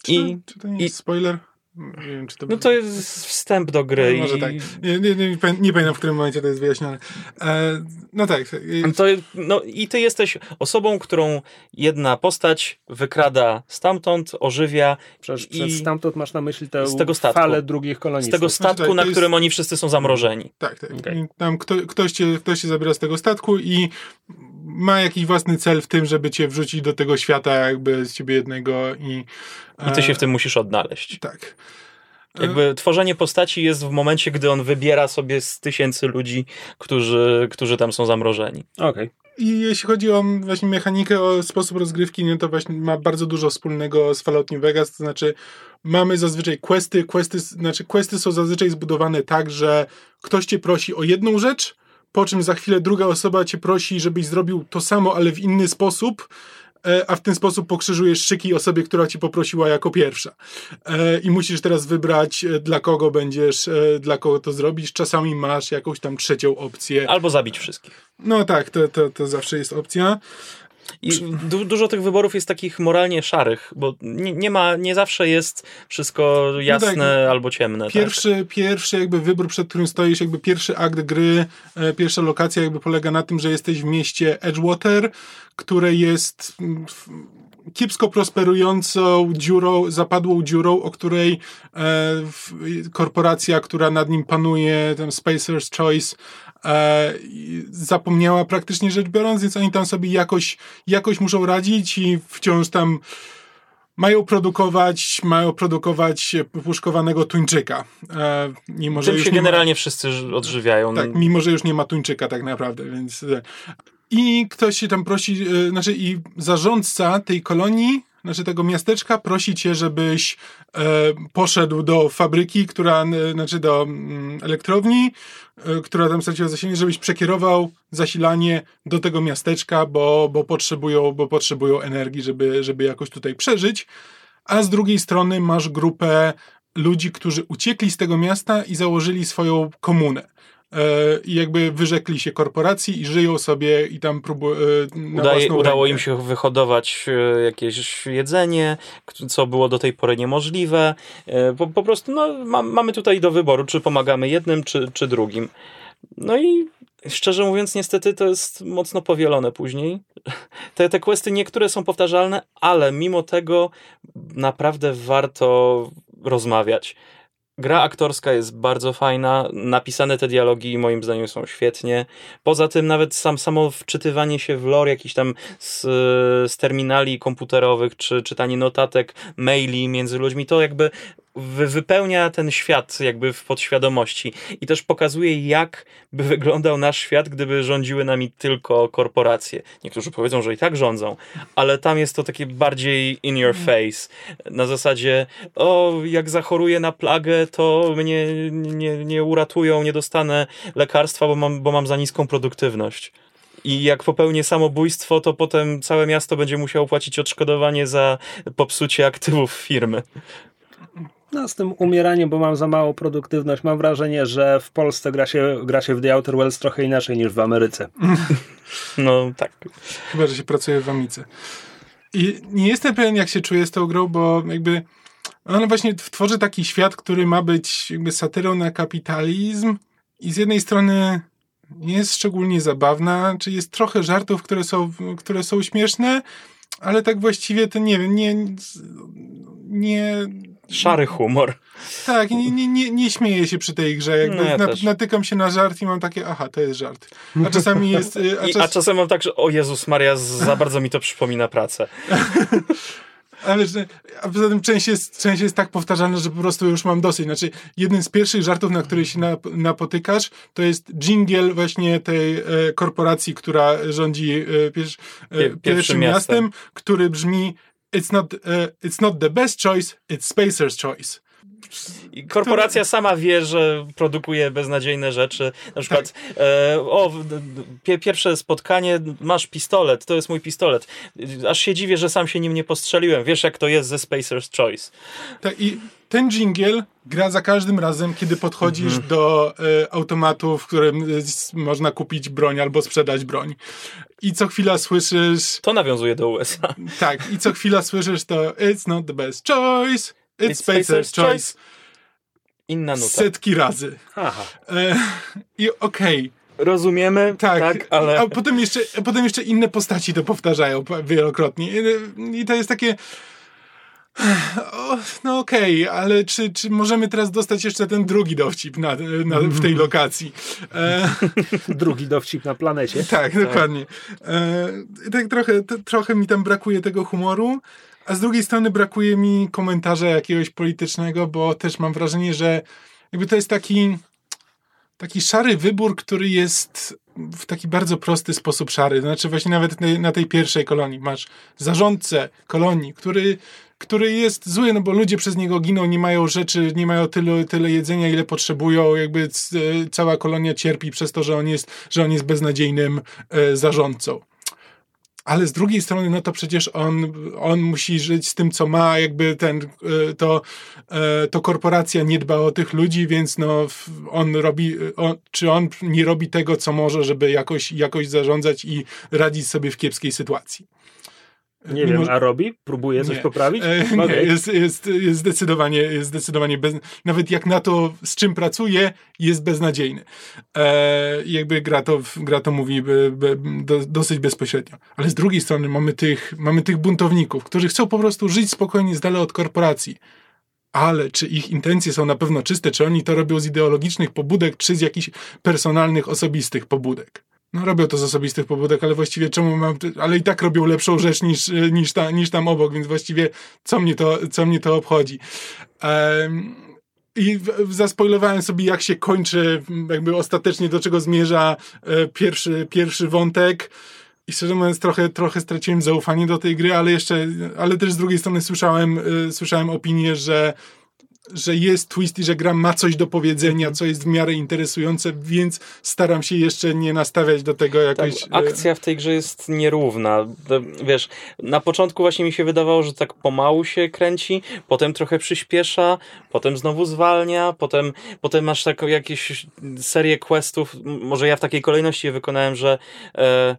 czy, I- czy to nie i- jest spoiler? Nie wiem, czy to No to jest wstęp do gry. No, może i- tak. Nie, nie, nie, nie pamiętam, w którym momencie to jest wyjaśnione. E, no tak. e, To, no i ty jesteś osobą, którą jedna postać wykrada stamtąd, ożywia Przecież i- stamtąd masz na myśli tę z tego statku. falę drugich z kolonistów. tego statku, Znaczy tak, na to jest- którym oni wszyscy są zamrożeni. Tak, tak. I Tam kto, ktoś, cię, ktoś cię zabiera z tego statku i ma jakiś własny cel w tym, żeby cię wrzucić do tego świata jakby z ciebie jednego i... I ty się e, w tym musisz odnaleźć. Tak. Jakby tworzenie postaci jest w momencie, gdy on wybiera sobie z tysięcy ludzi, którzy, którzy tam są zamrożeni. Okej. I jeśli chodzi o właśnie mechanikę, o sposób rozgrywki, no to właśnie ma bardzo dużo wspólnego z Fallout New Vegas, to znaczy mamy zazwyczaj questy, questy, znaczy questy są zazwyczaj zbudowane tak, że ktoś cię prosi o jedną rzecz, po czym za chwilę druga osoba cię prosi, żebyś zrobił to samo, ale w inny sposób, e, a w ten sposób pokrzyżujesz szyki osobie, która ci poprosiła jako pierwsza. E, I musisz teraz wybrać, e, dla kogo będziesz, dla kogo to zrobisz. Czasami masz jakąś tam trzecią opcję. Albo zabić wszystkich. No tak, to, to, to zawsze jest opcja. I du- dużo tych wyborów jest takich moralnie szarych, bo nie, nie ma, nie zawsze jest wszystko jasne tak. albo ciemne. tak? Pierwszy, pierwszy jakby wybór, przed którym stoisz, jakby pierwszy akt gry, e, pierwsza lokacja jakby polega na tym, że jesteś w mieście Edgewater, które jest mm, kiepsko prosperującą dziurą, zapadłą dziurą, o której e, korporacja, która nad nim panuje, ten Spacer's Choice, e, zapomniała praktycznie rzecz biorąc, więc oni tam sobie jakoś, jakoś muszą radzić i wciąż tam mają produkować, mają produkować puszkowanego tuńczyka. E, mimo, że Tym już się nie ma- generalnie wszyscy odżywiają. tak, mimo że już nie ma tuńczyka tak naprawdę, więc... I ktoś się tam prosi, e, znaczy i zarządca tej kolonii, znaczy tego miasteczka prosi cię, żebyś e, poszedł do fabryki, która, znaczy do mm, elektrowni, e, która tam straciła zasilanie, żebyś przekierował zasilanie do tego miasteczka, bo, bo, potrzebują, bo potrzebują energii, żeby, żeby jakoś tutaj przeżyć. A z drugiej strony masz grupę ludzi, którzy uciekli z tego miasta i założyli swoją komunę. E, i jakby wyrzekli się korporacji i żyją sobie i tam próbują na Udaje, udało rękę. im się wyhodować e, jakieś jedzenie, co było do tej pory niemożliwe. E, Po, po prostu no, ma, mamy tutaj do wyboru, czy pomagamy jednym, czy, czy drugim. No i szczerze mówiąc, niestety to jest mocno powielone później. Te, te questy niektóre są powtarzalne, ale mimo tego naprawdę warto rozmawiać. Gra aktorska jest bardzo fajna, napisane te dialogi moim zdaniem są świetnie. Poza tym nawet sam, samo wczytywanie się w lore jakiś tam z, z terminali komputerowych, czy czytanie notatek, maili między ludźmi, to jakby wy, wypełnia ten świat jakby w podświadomości i też pokazuje jak by wyglądał nasz świat, gdyby rządziły nami tylko korporacje. Niektórzy powiedzą, że i tak rządzą, ale tam jest to takie bardziej in your face. Na zasadzie, o, jak zachoruję na plagę, to mnie nie, nie uratują, nie dostanę lekarstwa, bo mam, bo mam za niską produktywność. I jak popełnię samobójstwo, to potem całe miasto będzie musiało płacić odszkodowanie za popsucie aktywów firmy. No z tym umieraniem, bo mam za małą produktywność, mam wrażenie, że w Polsce gra się, gra się w The Outer Worlds trochę inaczej niż w Ameryce. No tak. Chyba, że się pracuje w Amice. I nie jestem pewien, jak się czuję z tą grą, bo jakby ona właśnie tworzy taki świat, który ma być jakby satyrą na kapitalizm i z jednej strony nie jest szczególnie zabawna, czy jest trochę żartów, które są, które są śmieszne, ale tak właściwie to nie wiem, nie, nie, Szary humor. tak, nie, nie, nie, nie śmieję się przy tej grze. Jakby No ja na, natykam się na żart i mam takie, aha, to jest żart. A czasami jest... y, A, I, czas, a czasem mam tak, że o Jezus Maria, za bardzo mi to przypomina pracę. Ale że, a poza tym część jest, część jest tak powtarzalna, że po prostu już mam dosyć. Znaczy, jeden z pierwszych żartów, na który się nap, napotykasz, to jest jingle właśnie tej e, korporacji, która rządzi e, pier, e, Pie- pierwszym miastem. miastem, który brzmi It's not, e, it's not the best choice, it's Spacer's choice. I korporacja sama wie, że produkuje beznadziejne rzeczy. Na przykład, e, o, pierwsze spotkanie, masz pistolet, to jest mój pistolet. Aż się dziwię, że sam się nim nie postrzeliłem. Wiesz, jak to jest ze Spacer's Choice. Tak, i ten jingle gra za każdym razem, kiedy podchodzisz Mhm. do e, automatu, w którym e, można kupić broń albo sprzedać broń. I co chwila słyszysz To nawiązuje do USA. Tak, i co chwila słyszysz to It's not the best choice, it's, It's Spacer's Spacer's choice. Inna nuta. Setki razy. Aha. E, I okej, Rozumiemy, tak, tak, ale... a potem jeszcze, a potem jeszcze inne postaci to powtarzają wielokrotnie. I, i to jest takie... O, no okej, ale czy, czy możemy teraz dostać jeszcze ten drugi dowcip na, na, w tej lokacji? E, Drugi dowcip na planecie. Tak, dokładnie. E, tak trochę, t- trochę mi tam brakuje tego humoru, a z drugiej strony brakuje mi komentarza jakiegoś politycznego, bo też mam wrażenie, że jakby to jest taki taki szary wybór, który jest w taki bardzo prosty sposób szary. Znaczy właśnie nawet na- tej pierwszej kolonii masz zarządcę kolonii, który, który jest zły, no bo ludzie przez niego giną, nie mają rzeczy, nie mają tyle, tyle jedzenia, ile potrzebują, jakby cała kolonia cierpi przez to, że on jest, że on jest beznadziejnym e, zarządcą. Ale z drugiej strony, no to przecież on, on musi żyć z tym, co ma, jakby ten, e, to, e, to korporacja nie dba o tych ludzi, więc no on robi, on, czy on nie robi tego, co może, żeby jakoś, jakoś zarządzać i radzić sobie w kiepskiej sytuacji. Nie Mimo- wiem, a robi? Próbuje coś Nie. poprawić? E, nie, Okej. jest, jest, jest zdecydowanie, jest zdecydowanie bez, nawet jak na to, z czym pracuje, jest beznadziejny. E, jakby gra to, gra to mówi be, be, do, dosyć bezpośrednio. Ale z drugiej strony mamy tych, mamy tych buntowników, którzy chcą po prostu żyć spokojnie z dala od korporacji. Ale czy ich intencje są na pewno czyste, czy oni to robią z ideologicznych pobudek, czy z jakichś personalnych, osobistych pobudek? No robią to z osobistych pobudek, ale właściwie czemu mam, ale i tak robią lepszą rzecz niż, niż, ta, niż tam obok, więc właściwie co mnie to, co mnie to obchodzi. Em, I zaspoilowałem sobie, jak się kończy, jakby ostatecznie do czego zmierza e, pierwszy, pierwszy wątek. I szczerze mówiąc, trochę, trochę straciłem zaufanie do tej gry, ale jeszcze, ale też z drugiej strony słyszałem, e, słyszałem opinię, że że jest twist i że gra ma coś do powiedzenia, co jest w miarę interesujące, więc staram się jeszcze nie nastawiać do tego Tak, jakoś... e, akcja w tej grze jest nierówna. Wiesz, na początku właśnie mi się wydawało, że tak pomału się kręci, potem trochę przyspiesza, potem znowu zwalnia, potem, potem masz taką jakieś serię questów, może ja w takiej kolejności je wykonałem, że e,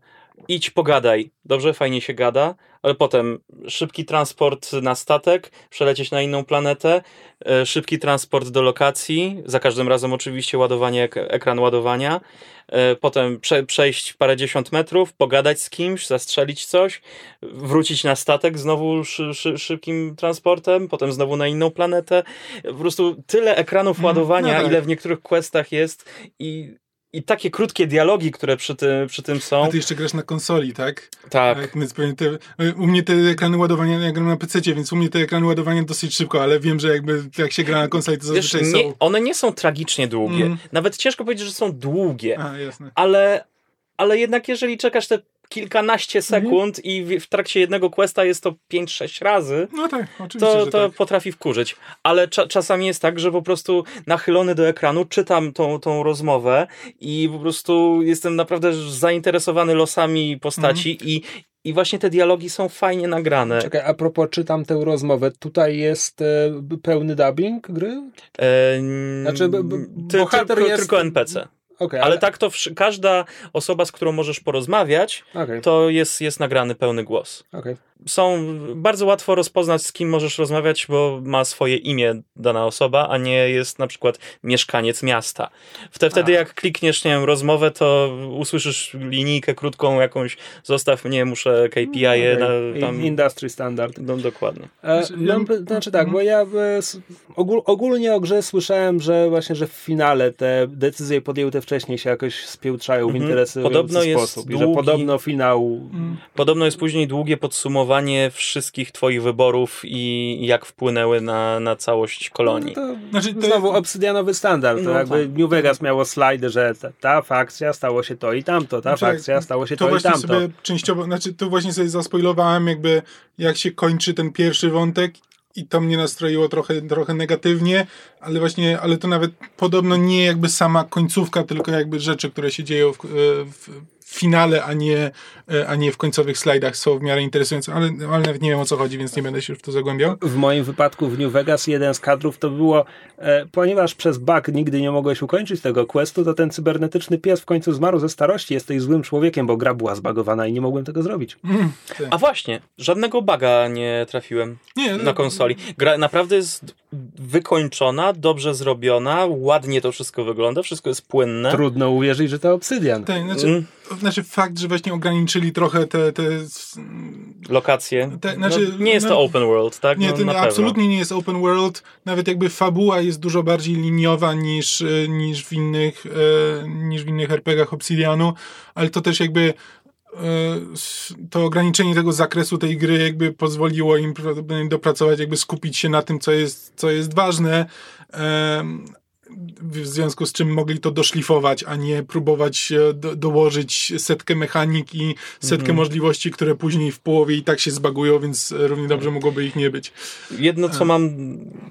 idź pogadaj, dobrze, fajnie się gada, ale potem szybki transport na statek, przelecieć na inną planetę, e, szybki transport do lokacji, za każdym razem oczywiście ładowanie, ek- ekran ładowania, e, potem prze, przejść parędziesiąt metrów, pogadać z kimś, zastrzelić coś, wrócić na statek znowu szy, szy, szybkim transportem, potem znowu na inną planetę. Po prostu tyle ekranów Mm, ładowania, no tak. ile w niektórych questach jest i, i takie krótkie dialogi, które przy tym, przy tym są. A ty jeszcze grasz na konsoli, tak? Tak. Więc pewnie te, u mnie te ekrany ładowania, ja gram na PC, więc u mnie te ekrany ładowania dosyć szybko, ale wiem, że jakby jak się gra na konsoli, to Wiesz, zazwyczaj nie, są... one nie są tragicznie długie. Mm. Nawet ciężko powiedzieć, że są długie. A, jasne. ale, ale jednak jeżeli czekasz te kilkanaście Mhm. sekund i w, w trakcie jednego questa jest to 5-6 razy, No tak, oczywiście, to, to tak. potrafi wkurzyć. Ale cza, czasami jest tak, że po prostu nachylony do ekranu czytam tą, tą rozmowę i po prostu jestem naprawdę zainteresowany losami postaci Mhm. i, i właśnie te dialogi są fajnie nagrane. Czekaj, a propos czytam tę rozmowę, tutaj jest e, pełny dubbing gry? E, Znaczy, b- b- ty, bohater tylko, jest- tylko NPC. Okej, Ale tak to każda osoba, z którą możesz porozmawiać, Okej, to jest, jest nagrany pełny głos. okej. Są bardzo łatwo rozpoznać, z kim możesz rozmawiać, bo ma swoje imię dana osoba, a nie jest na przykład mieszkaniec miasta. Wtedy, wtedy jak klikniesz, nie wiem, rozmowę, to usłyszysz linijkę krótką jakąś, zostaw mnie, muszę KPI -e Okej. na, tam... Industry standard. No, dokładnie. E, Znaczy, mam, py- znaczy tak, bo ja e, ogól, ogólnie o grze słyszałem, że właśnie, że w finale te decyzje podjęte wcześniej się jakoś spiętrzają w Mhm. interesujący Podobno jest sposób. I że długi- podobno finał Mm. Podobno jest później długie podsumowanie wszystkich twoich wyborów i jak wpłynęły na, na całość kolonii. No to Znaczy, to znowu obsydianowy standard. To No jakby tak. New Vegas miało slajdy, że ta, ta fakcja stało się to i tamto, ta Znaczy, fakcja stało się to to, i właśnie tamto. sobie częściowo, znaczy to właśnie sobie zaspoilowałem jakby jak się kończy ten pierwszy wątek i to mnie nastroiło trochę, trochę negatywnie, ale właśnie, ale to nawet podobno nie jakby sama końcówka, tylko jakby rzeczy, które się dzieją w, w finale, a nie, a nie w końcowych slajdach są w miarę interesujące, ale, ale nawet nie wiem o co chodzi, więc nie będę się już w to zagłębiał. W moim wypadku w New Vegas jeden z kadrów to było, e, ponieważ przez bug nigdy nie mogłeś ukończyć tego questu, to ten cybernetyczny pies w końcu zmarł ze starości, jesteś złym człowiekiem, bo gra była zbagowana i nie mogłem tego zrobić. A właśnie, żadnego baga nie trafiłem. Nie, na konsoli. Gra naprawdę jest wykończona, dobrze zrobiona, ładnie to wszystko wygląda, wszystko jest płynne. Trudno uwierzyć, że to Obsydian. Tak, znaczy, Mm. Znaczy fakt, że właśnie ograniczyli trochę te, te Lokacje. Te- znaczy, no, nie jest no- to open world, tak? Nie, no, pewno. absolutnie nie jest open world. Nawet jakby fabuła jest dużo bardziej liniowa niż, e, niż, w, innych, e, niż w innych RPGach Obsidianu, ale to też jakby e, to ograniczenie tego zakresu tej gry jakby pozwoliło im dopracować, jakby skupić się na tym, co jest, co jest ważne. W związku z czym mogli to doszlifować, a nie próbować e, do, dołożyć setkę mechanik i setkę Mhm. możliwości, które później w połowie i tak się zbagują, więc e, równie dobrze mogłoby ich nie być. Jedno, co mam,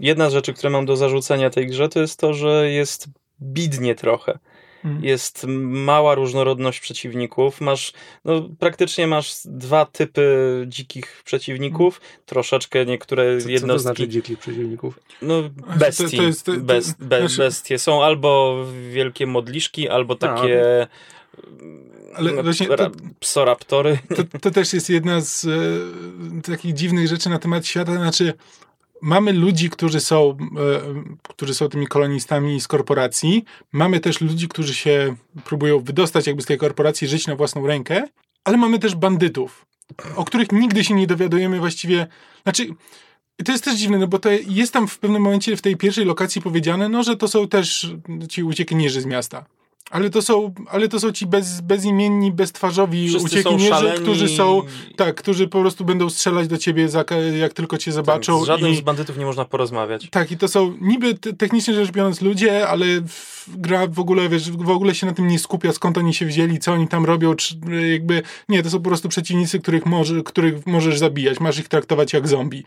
jedna z rzeczy, które mam do zarzucenia tej grze, to jest to, że jest bidnie trochę. Mhm. Jest mała różnorodność przeciwników. Masz, no, praktycznie masz dwa typy dzikich przeciwników. Troszeczkę niektóre Co, co to jednostki. znaczy dzikich przeciwników? No, to- bestii. to jest- to- to- Best, be, znaczy- bestie. Są albo wielkie modliszki, albo takie Ale no, właśnie to- ra- psoraptory. To, to też jest jedna z e, takich dziwnych rzeczy na temat świata, znaczy mamy ludzi, którzy są, e, którzy są tymi kolonistami z korporacji, mamy też ludzi, którzy się próbują wydostać jakby z tej korporacji, żyć na własną rękę, ale mamy też bandytów, o których nigdy się nie dowiadujemy właściwie, znaczy to jest też dziwne, no bo to jest tam w pewnym momencie w tej pierwszej lokacji powiedziane, no, że to są też ci uciekinierzy z miasta. Ale to są, ale to są ci bez, bezimienni, beztwarzowi Wszyscy są uciekinierzy, szaleni. którzy są, tak, którzy po prostu będą strzelać do ciebie, za, jak tylko cię zobaczą. Z żadnym i, z bandytów nie można porozmawiać. tak, i to są niby te- technicznie rzecz biorąc ludzie, ale w, gra w ogóle, wiesz, w ogóle się na tym nie skupia, skąd oni się wzięli, co oni tam robią, czy jakby, nie, to są po prostu przeciwnicy, których, może, których możesz zabijać, masz ich traktować jak zombie.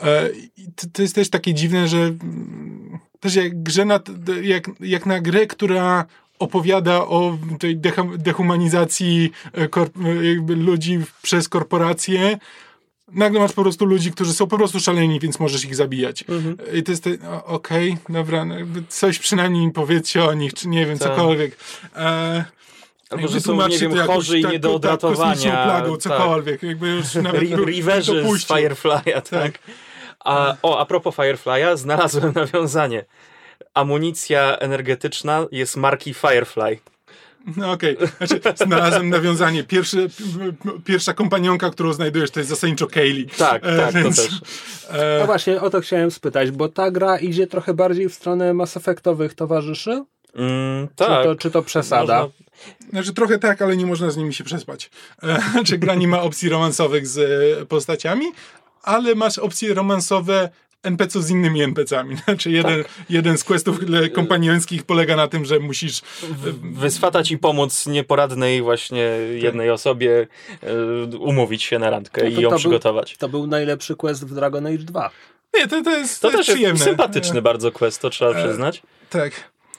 E, to, to jest też takie dziwne, że mm, też jak grze na, jak, jak na grę, która opowiada o tej dehumanizacji e, e, ludzi przez korporacje, nagle masz po prostu ludzi, którzy są po prostu szaleni, więc możesz ich zabijać. I to jest okej, dobra, no coś przynajmniej im powiedzcie o nich, czy nie wiem, Tak. cokolwiek. E, Albo że są, nie wiem, chorzy i tak- nie do tak, odratowania. kosmiczną plagą, tak. cokolwiek. Jakby już nawet Riverzy z. Firefly'a, tak. A, o, a propos Firefly'a, znalazłem nawiązanie. Amunicja energetyczna jest marki Firefly. No okej, znaczy znalazłem nawiązanie. Pierwszy, pierwsza kompanionka, którą znajdujesz, to jest zasadniczo Kaylee. Tak, E, tak, to więc, też. e, No właśnie, o to chciałem spytać, bo ta gra idzie trochę bardziej w stronę Mass Effectowych towarzyszy? Mm, Czy, tak. to, czy to przesada? Można- Znaczy trochę tak, ale nie można z nimi się przespać. E, Znaczy gra nie ma opcji romansowych z postaciami, ale masz opcje romansowe NPC z innymi NPC-ami. Znaczy jeden, jeden z questów e, kompaniońskich polega na tym, że musisz wyswatać i pomóc nieporadnej właśnie jednej osobie e, umówić się na randkę No i ją to był- przygotować. To był najlepszy quest w Dragon Age 2. Nie, to, to jest, To to też przyjemne. jest sympatyczny bardzo quest, to trzeba E, przyznać. Tak.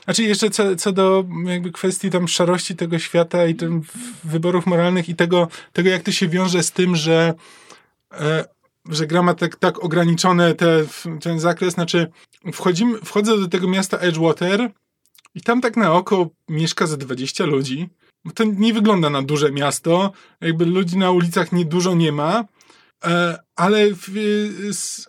Znaczy jeszcze co, co do jakby kwestii tam szarości tego świata i tym wyborów moralnych i tego, tego jak to się wiąże z tym, że, e, że gra ma tak, tak ograniczone te, ten zakres, znaczy wchodzimy, wchodzę do tego miasta Edgewater i tam tak na oko mieszka ze 20 ludzi. To nie wygląda na duże miasto, jakby ludzi na ulicach nie dużo nie ma, E, ale,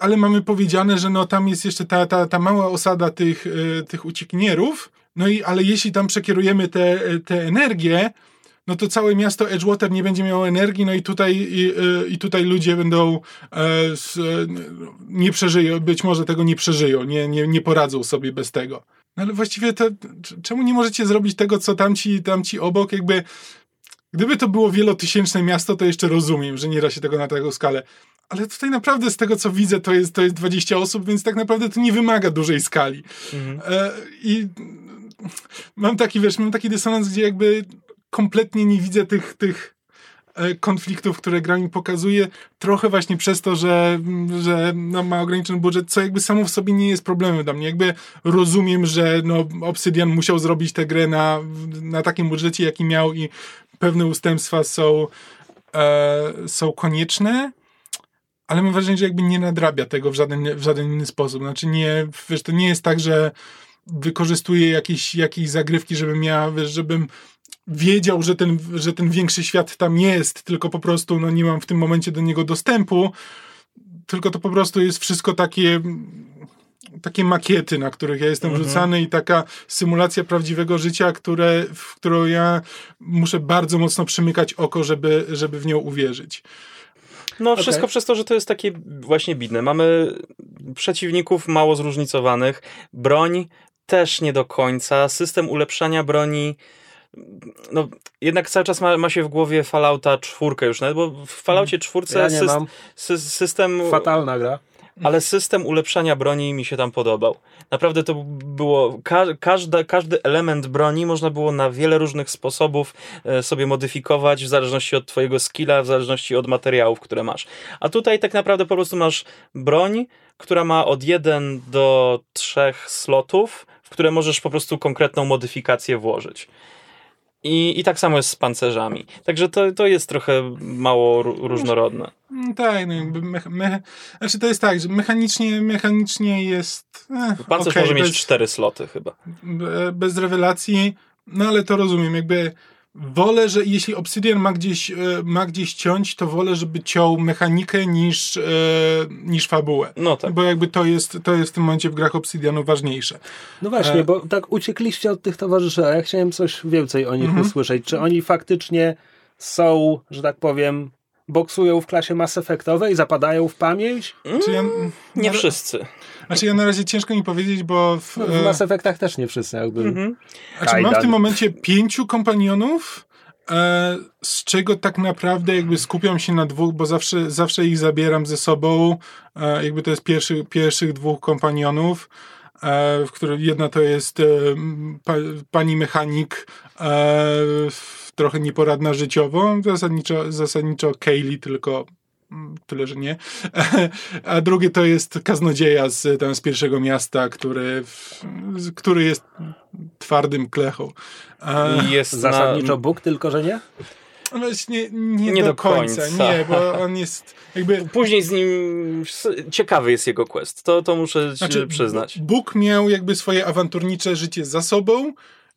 ale mamy powiedziane, że no tam jest jeszcze ta, ta, ta mała osada tych, e, tych uciekinierów, no i ale jeśli tam przekierujemy te, te energię, no to całe miasto Edgewater nie będzie miało energii, no i tutaj, i, e, i tutaj ludzie będą e, e, nie przeżyją, być może tego nie przeżyją, nie, nie, nie poradzą sobie bez tego. No ale właściwie to, czemu nie możecie zrobić tego, co tamci, tamci obok, jakby Gdyby to było wielotysięczne miasto, to jeszcze rozumiem, że nie da się tego na taką skalę. Ale tutaj naprawdę z tego, co widzę, to jest, to jest 20 osób, więc tak naprawdę to nie wymaga dużej skali. E, I mam taki, wiesz, mam taki dysonans, gdzie jakby kompletnie nie widzę tych, tych e, konfliktów, które gra mi pokazuje, trochę właśnie przez to, że, że no, ma ograniczony budżet, co jakby samo w sobie nie jest problemem dla mnie. Jakby rozumiem, że no, Obsidian musiał zrobić tę grę na, na takim budżecie, jaki miał i pewne ustępstwa są, e, są konieczne, ale mam wrażenie, że jakby nie nadrabia tego w żaden, w żaden inny sposób. Znaczy nie, wiesz, to nie jest tak, że wykorzystuje jakieś, jakieś zagrywki, żebym ja, wiesz, żebym wiedział, że ten, że ten większy świat tam jest, tylko po prostu no, nie mam w tym momencie do niego dostępu, tylko to po prostu jest wszystko takie takie makiety, na których ja jestem wrzucany i taka symulacja prawdziwego życia, które, w którą ja muszę bardzo mocno przymykać oko, żeby, żeby w nią uwierzyć. No, wszystko Okej. przez to, że to jest takie właśnie bidne. Mamy przeciwników mało zróżnicowanych, broń też nie do końca, system ulepszania broni. No, jednak cały czas ma, ma się w głowie Fallouta czwórkę już, nawet, bo w Falloutie czwórce Ja syst- sy- system Fatalna gra. ale system ulepszania broni mi się tam podobał. Naprawdę to było, ka każda, każdy element broni można było na wiele różnych sposobów e, sobie modyfikować w zależności od twojego skilla, w zależności od materiałów, które masz. A tutaj tak naprawdę po prostu masz broń, która ma od 1 do 3 slotów, w które możesz po prostu konkretną modyfikację włożyć. I, I tak samo jest z pancerzami. Także to, to jest trochę mało ró- różnorodne. Mm, Tak, no jakby mech, mech, znaczy to jest tak, że mechanicznie, mechanicznie jest eh, Pancerz okej, może mieć bez, 4 sloty chyba. be- bez rewelacji, no ale to rozumiem, jakby wolę, że jeśli Obsidian ma gdzieś, e, ma gdzieś ciąć, to wolę, żeby ciął mechanikę niż, e, niż fabułę. No tak. Bo jakby to jest, to jest w tym momencie w grach Obsidianu ważniejsze. No właśnie, E. bo tak uciekliście od tych towarzyszy, a ja chciałem coś więcej o nich Mhm. usłyszeć. Czy oni faktycznie są, że tak powiem, boksują w klasie Mass Effectowej, zapadają w pamięć? Czy ja, Nie na- wszyscy. Znaczy ja na razie ciężko mi powiedzieć, bo w, No, w e, Mass Effectach też nie wszyscy jakby. Mhm. Znaczy, mam w tym momencie pięciu kompanionów, e, z czego tak naprawdę jakby skupiam się na dwóch, bo zawsze, zawsze ich zabieram ze sobą. E, jakby to jest pierwszy, pierwszych dwóch kompanionów, w których jedna to jest pa, pani mechanik, e, trochę nieporadna życiowo, zasadniczo, zasadniczo Kaylee, tylko tyle, że nie. A drugie to jest kaznodzieja z, tam, z pierwszego miasta, który, który jest twardym klechą. I jest Zasadniczo na... Bóg, tylko że nie? Właśnie nie, Nie do, do końca, końca. nie, bo on jest jakby... Później z nim... Ciekawy jest jego quest. To, to muszę ci Znaczy, przyznać. Bóg miał jakby swoje awanturnicze życie za sobą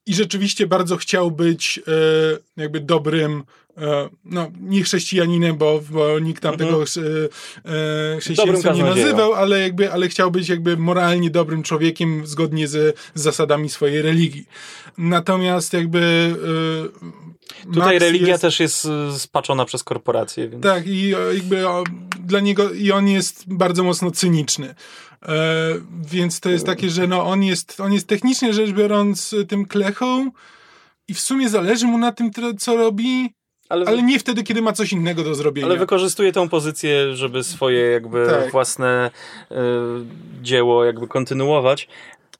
i rzeczywiście bardzo chciał być e, jakby dobrym, e, no nie chrześcijaninem, bo, bo nikt tam Mhm. tego e, e, chrześcijaństwem nie nazywał, ale jakby, ale chciał być jakby moralnie dobrym człowiekiem zgodnie z, z zasadami swojej religii. Natomiast jakby e, Tutaj Max religia jest, też jest spaczona przez korporacje, więc... Tak, i jakby o, dla niego, i on jest bardzo mocno cyniczny. E, więc to jest takie, że no on jest, on jest technicznie rzecz biorąc e, tym klechą i w sumie zależy mu na tym, co robi, Ale, ale nie wtedy, kiedy ma coś innego do zrobienia. ale wykorzystuje tą pozycję, żeby swoje jakby Tak. własne y, dzieło jakby kontynuować.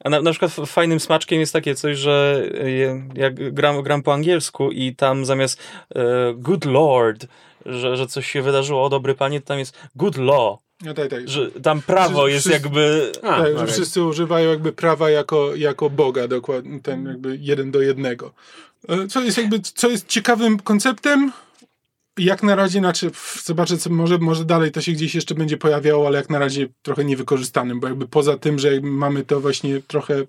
A na, na przykład fajnym smaczkiem jest takie coś, że jak gram, gram po angielsku i tam zamiast y, good lord, że, że coś się wydarzyło, o dobry panie, to tam jest good law, No, tak, tak. że tam prawo Wszyscy- jest jakby... A, tak, że wszyscy używają jakby prawa jako, jako Boga, dokładnie, ten jakby jeden do jednego. E, Co jest jakby, co jest ciekawym konceptem, jak na razie, znaczy zobaczę, co może, może dalej to się gdzieś jeszcze będzie pojawiało, ale jak na razie trochę niewykorzystanym, bo jakby poza tym, że mamy to właśnie trochę,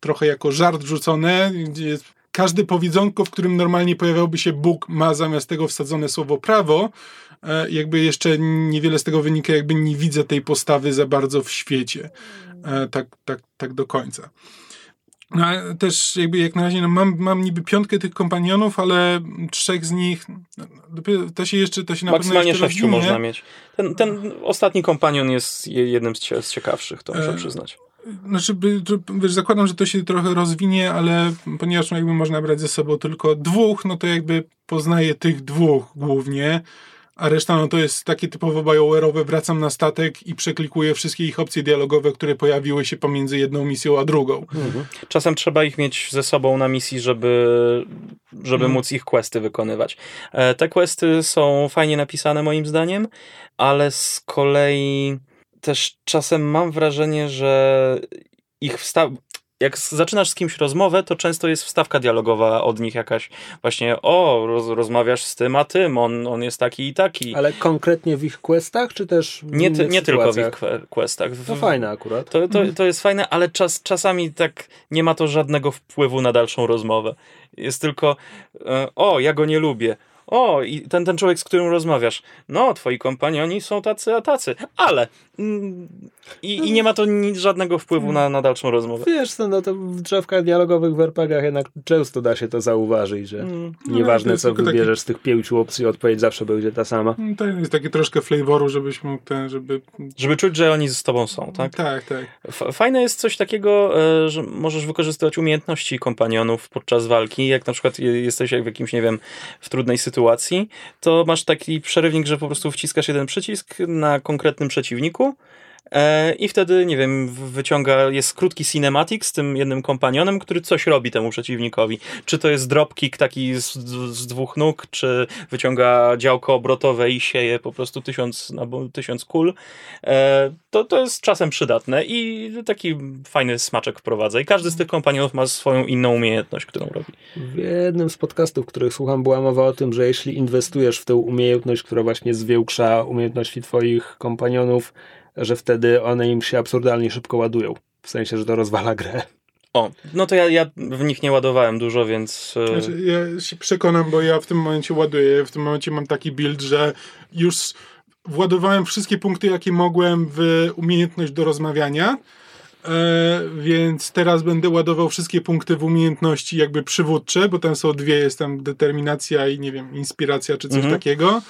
trochę jako żart wrzucone, gdzie jest każde powiedzonko, w którym normalnie pojawiałby się Bóg, ma zamiast tego wsadzone słowo prawo, jakby jeszcze niewiele z tego wynika, jakby nie widzę tej postawy za bardzo w świecie. E, Tak, tak, tak do końca. No, a też jakby jak na razie no, mam, mam niby piątkę tych kompanionów, ale trzech z nich no, dopiero to się jeszcze to się na Maksymalnie pewno sześciu można mieć. Ten, ten ostatni kompanion jest je- jednym z, cie, z ciekawszych, to muszę E, przyznać. Znaczy, wiesz, zakładam, że to się trochę rozwinie, ale ponieważ jakby można brać ze sobą tylko dwóch, no to jakby poznaję tych dwóch głównie, a reszta no to jest takie typowo BioWare'owe, wracam na statek i przeklikuję wszystkie ich opcje dialogowe, które pojawiły się pomiędzy jedną misją a drugą. Czasem trzeba ich mieć ze sobą na misji, żeby, żeby Mhm. móc ich questy wykonywać. E, Te questy są fajnie napisane moim zdaniem, ale z kolei też czasem mam wrażenie, że ich wstaw... Jak zaczynasz z kimś rozmowę, to często jest wstawka dialogowa od nich jakaś właśnie, o, roz, rozmawiasz z tym, a tym, on, on jest taki i taki. Ale konkretnie w ich questach, czy też w Nie, ty, nie tylko w ich questach. W- To fajne akurat. To, to, to jest fajne, ale czas, czasami tak nie ma to żadnego wpływu na dalszą rozmowę. Jest tylko, e, o, ja go nie lubię. O, i ten, ten człowiek, z którym rozmawiasz. No, twoi kompanioni są tacy, a tacy. Ale. Mm, I, I nie ma to nic, żadnego wpływu na, na dalszą rozmowę. Wiesz, co, no to w drzewkach dialogowych w RPG-ach jednak często da się to zauważyć, że Mm. No, nieważne jest co tylko taki- wybierzesz z tych pięciu opcji, odpowiedź zawsze będzie ta sama. No, To jest takie troszkę flavoru, żebyś mógł ten, żeby... Żeby czuć, że oni z tobą są, tak? Tak, tak. F- Fajne jest coś takiego, e, że możesz wykorzystywać umiejętności kompanionów podczas walki. Jak na przykład je- jesteś w jakimś, nie wiem, w trudnej sytuacji, to masz taki przerywnik, że po prostu wciskasz jeden przycisk na konkretnym przeciwniku i wtedy, nie wiem, wyciąga, jest krótki cinematic z tym jednym kompanionem, który coś robi temu przeciwnikowi. Czy to jest dropkick taki z, z dwóch nóg, czy wyciąga działko obrotowe i sieje po prostu tysiąc, albo tysiąc kul. E, to, to jest czasem przydatne i taki fajny smaczek wprowadza. I każdy z tych kompanionów ma swoją inną umiejętność, którą robi. W jednym z podcastów, których słucham, była mowa o tym, że jeśli inwestujesz w tę umiejętność, która właśnie zwiększa umiejętności twoich kompanionów, że wtedy one im się absurdalnie szybko ładują. W sensie, że to rozwala grę. O, no to ja, ja w nich nie ładowałem dużo, więc... e, Znaczy, ja się przekonam, bo ja w tym momencie ładuję. W tym momencie mam taki build, że już władowałem wszystkie punkty, jakie mogłem w umiejętność do rozmawiania. E, więc teraz będę ładował wszystkie punkty w umiejętności jakby przywódcze, bo tam są dwie, jest tam determinacja i nie wiem, inspiracja czy coś Mhm. takiego.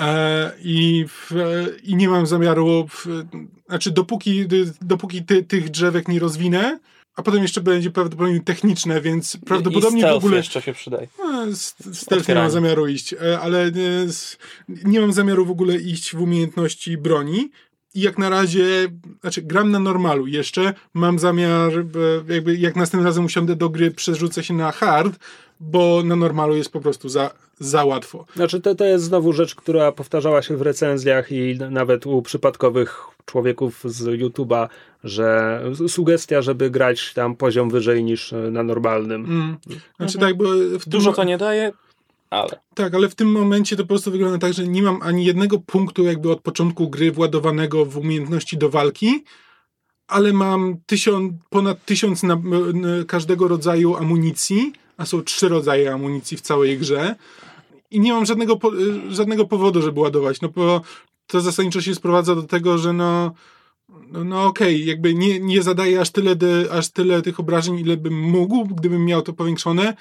E, i, w, I nie mam zamiaru, w, znaczy dopóki, dopóki ty, tych drzewek nie rozwinę, a potem jeszcze będzie prawdopodobnie techniczne, więc prawdopodobnie I w ogóle... jeszcze się przydaje. No, stealth nie mam zamiaru iść, e, ale nie, nie mam zamiaru w ogóle iść w umiejętności broni. I jak na razie, znaczy gram na normalu jeszcze, mam zamiar, e, jakby jak następnym razem usiądę do gry, przerzucę się na hard, bo na normalu jest po prostu za, za łatwo. Znaczy to, to jest znowu rzecz, która powtarzała się w recenzjach i nawet u przypadkowych człowieków z YouTube'a, że sugestia, żeby grać tam poziom wyżej niż na normalnym. Mm. Znaczy mhm. tak, bo Dużo to nie daje, ale. Tak, ale w tym momencie to po prostu wygląda tak, że nie mam ani jednego punktu jakby od początku gry władowanego w umiejętności do walki, ale mam tysiąc, ponad tysiąc na, na każdego rodzaju amunicji, a są trzy rodzaje amunicji w całej grze i nie mam żadnego, żadnego powodu, żeby ładować, no bo to zasadniczo się sprowadza do tego, że no no, no okej, okay, jakby nie, nie zadaję aż tyle, de, aż tyle tych obrażeń, ile bym mógł, gdybym miał to powiększone,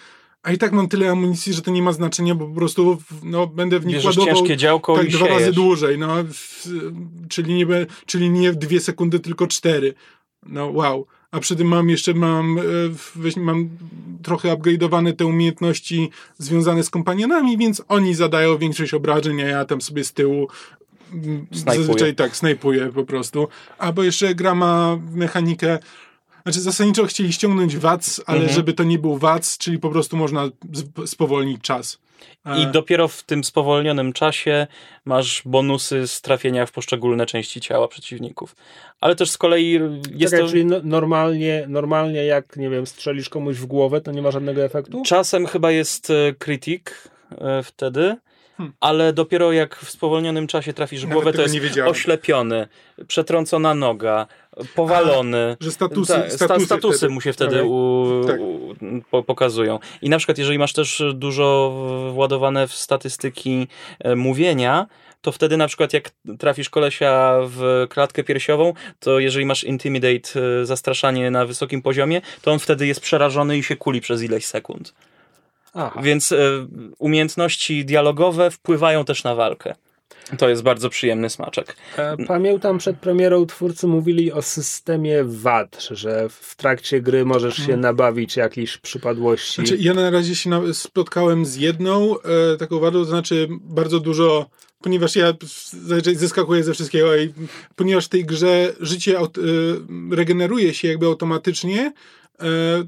a i tak mam tyle amunicji, że to nie ma znaczenia, bo po prostu no, będę w nich Bierzesz ładował ciężkie działko tak i dwa siejesz. razy dłużej, no, czyli, nie, czyli nie w dwie sekundy, tylko cztery. No wow. A przy tym mam jeszcze mam, e, mam trochę upgrade'owane te umiejętności związane z kompanionami, więc oni zadają większość obrażeń, a ja tam sobie z tyłu Snajpuję. zazwyczaj tak snajpuję po prostu. Albo jeszcze gra ma mechanikę znaczy zasadniczo chcieli ściągnąć WAC, ale mhm. żeby to nie był WAC, czyli po prostu można spowolnić czas. I e, dopiero w tym spowolnionym czasie masz bonusy z trafienia w poszczególne części ciała przeciwników. Ale też z kolei jest Czekaj, to... czyli no, normalnie, normalnie jak, nie wiem, strzelisz komuś w głowę, to nie ma żadnego efektu? Czasem chyba jest krytyk e, wtedy, Hmm. ale dopiero jak w spowolnionym czasie trafisz w głowę, to jest oślepiony, przetrącona noga, powalony. A, że statusy, Ta, statusy, statusy wtedy. mu się wtedy u, tak. u, po, pokazują. I na przykład, jeżeli masz też dużo władowane w statystyki e, mówienia, to wtedy na przykład jak trafisz kolesia w klatkę piersiową, to jeżeli masz intimidate, e, zastraszanie na wysokim poziomie, to on wtedy jest przerażony i się kuli przez ileś sekund. Aha. Więc e, umiejętności dialogowe wpływają też na walkę. To jest bardzo przyjemny smaczek. E, pamiętam przed premierą twórcy mówili o systemie VAT, że w trakcie gry możesz się hmm. nabawić jakiejś przypadłości. Znaczy, ja na razie się spotkałem z jedną e, taką wadą, to znaczy bardzo dużo ponieważ ja zeskakuję ze wszystkiego i ponieważ w tej grze życie e, regeneruje się jakby automatycznie,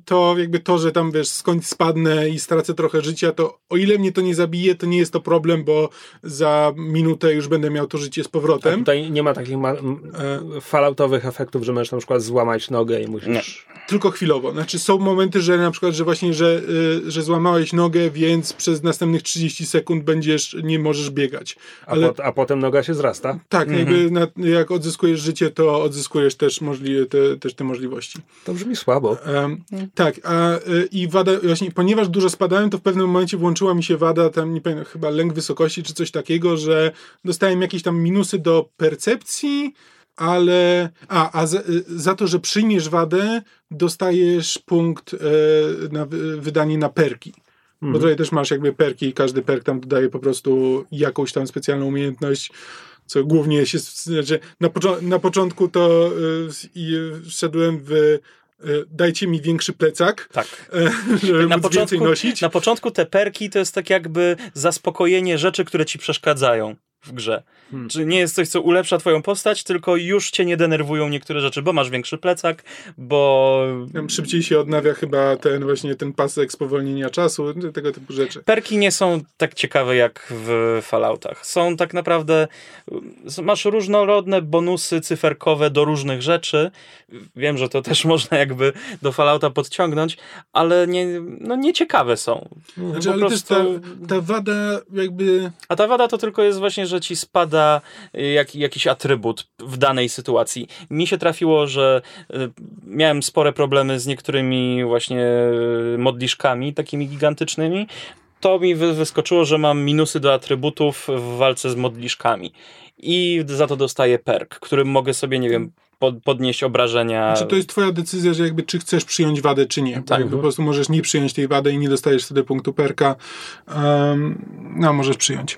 to jakby to, że tam wiesz, skąd spadnę i stracę trochę życia, to o ile mnie to nie zabije, to nie jest to problem, bo za minutę już będę miał to życie z powrotem. A tutaj nie ma takich ma- e, falloutowych efektów, że możesz na przykład złamać nogę i musisz... Nie. Tylko chwilowo. Znaczy są momenty, że na przykład, że właśnie, że, y, że złamałeś nogę, więc przez następnych 30 sekund będziesz, nie możesz biegać. Ale... A, po, a potem noga się zrasta? Tak, mhm. jakby na, jak odzyskujesz życie, to odzyskujesz też, możli- te, też te możliwości. To brzmi słabo. Um, tak, a, y, i wada, właśnie, ponieważ dużo spadałem, to w pewnym momencie włączyła mi się wada, tam nie pamiętam, chyba lęk wysokości czy coś takiego, że dostałem jakieś tam minusy do percepcji, ale a, a za, za, to, że przyjmiesz wadę, dostajesz punkt e, na wydanie na perki. Bo mhm. tutaj też masz jakby perki i każdy perk tam dodaje po prostu jakąś tam specjalną umiejętność, co głównie się, znaczy na, pocz na początku to y, wszedłem w y, dajcie mi większy plecak, tak. żeby na początku, więcej nosić. Na początku te perki to jest tak jakby zaspokojenie rzeczy, które ci przeszkadzają w grze. Hmm. Czy nie jest coś, co ulepsza twoją postać, tylko już cię nie denerwują niektóre rzeczy, bo masz większy plecak, bo... Szybciej się odnawia chyba ten właśnie ten pasek spowolnienia czasu, tego typu rzeczy. Perki nie są tak ciekawe jak w Falloutach. Są tak naprawdę... Masz różnorodne bonusy cyferkowe do różnych rzeczy. Wiem, że to też można jakby do Fallouta podciągnąć, ale nie, no nie ciekawe są. Znaczy, ale prostu... też ta, ta wada jakby... A ta wada to tylko jest właśnie, że ci spada y, jak, jakiś atrybut w danej sytuacji. Mi się trafiło, że y, miałem spore problemy z niektórymi właśnie y, modliszkami takimi gigantycznymi. To mi wyskoczyło, że mam minusy do atrybutów w walce z modliszkami. I za to dostaję perk, którym mogę sobie, nie wiem, podnieść obrażenia. Czy to jest twoja decyzja, że jakby czy chcesz przyjąć wadę, czy nie. Tak. Po prostu możesz nie przyjąć tej wady i nie dostajesz wtedy punktu perka. Um, no, możesz przyjąć.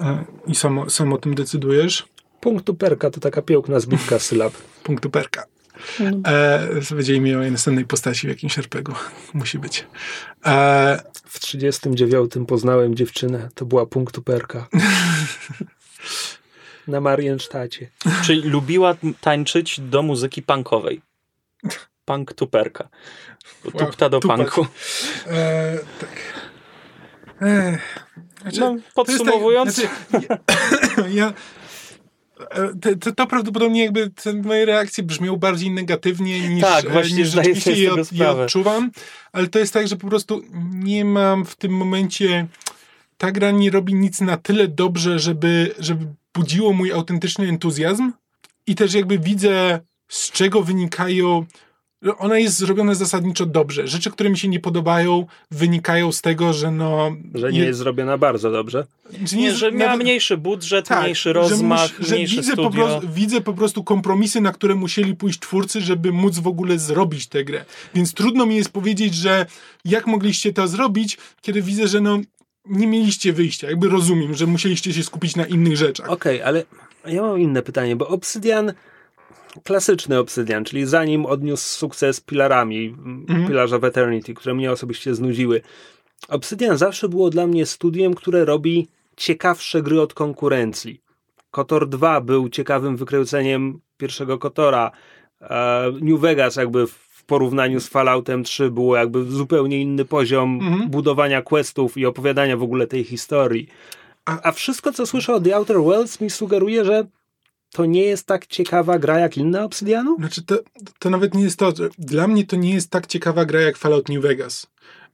E, I sam, sam o tym decydujesz. Punktu perka to taka piękna zbitka sylab. Punktu perka. E, to będzie imię mojej następnej postaci w jakimś RPG-u. Musi być. E, W 39 poznałem dziewczynę. To była punktu perka. Na Mariensztacie. Czyli lubiła tańczyć do muzyki punkowej. Punk tuperka. Tupta do tupak. punku. e, tak. E, znaczy, No, to jest podsumowując, Tak, znaczy, ja, ja e, to, to, to prawdopodobnie jakby te moje reakcje brzmią bardziej negatywnie niż, Tak, e, właśnie niż rzeczywiście je, od, je odczuwam, ale to jest tak, że po prostu nie mam w tym momencie ta gra nie robi nic na tyle dobrze, żeby, żeby budziło mój autentyczny entuzjazm i też jakby widzę z czego wynikają ona jest zrobiona zasadniczo dobrze. Rzeczy, które mi się nie podobają, wynikają z tego, że no... Że nie jest zrobiona bardzo dobrze. że nie, że miała nawet- mniejszy budżet, tak, mniejszy że rozmach, mus- że mniejsze widzę studio. po, prostu, widzę po prostu kompromisy, na które musieli pójść twórcy, żeby móc w ogóle zrobić tę grę. Więc trudno mi jest powiedzieć, że jak mogliście to zrobić, kiedy widzę, że no nie mieliście wyjścia. Jakby rozumiem, że musieliście się skupić na innych rzeczach. Okej, ale ja mam inne pytanie, bo Obsydian, klasyczny Obsydian, czyli zanim odniósł sukces Pilarami, Mhm. Pillars of Eternity, które mnie osobiście znudziły, Obsydian zawsze było dla mnie studiem, które robi ciekawsze gry od konkurencji. Kotor 2 był ciekawym wykręceniem pierwszego Kotora. E, New Vegas jakby w porównaniu z Falloutem 3 było jakby zupełnie inny poziom Mhm. budowania questów i opowiadania w ogóle tej historii. A, a wszystko, co słyszę o The Outer Worlds mi sugeruje, że to nie jest tak ciekawa gra jak inne Obsydianu? Znaczy, to, to nawet nie jest to. Dla mnie to nie jest tak ciekawa gra jak Fallout New Vegas.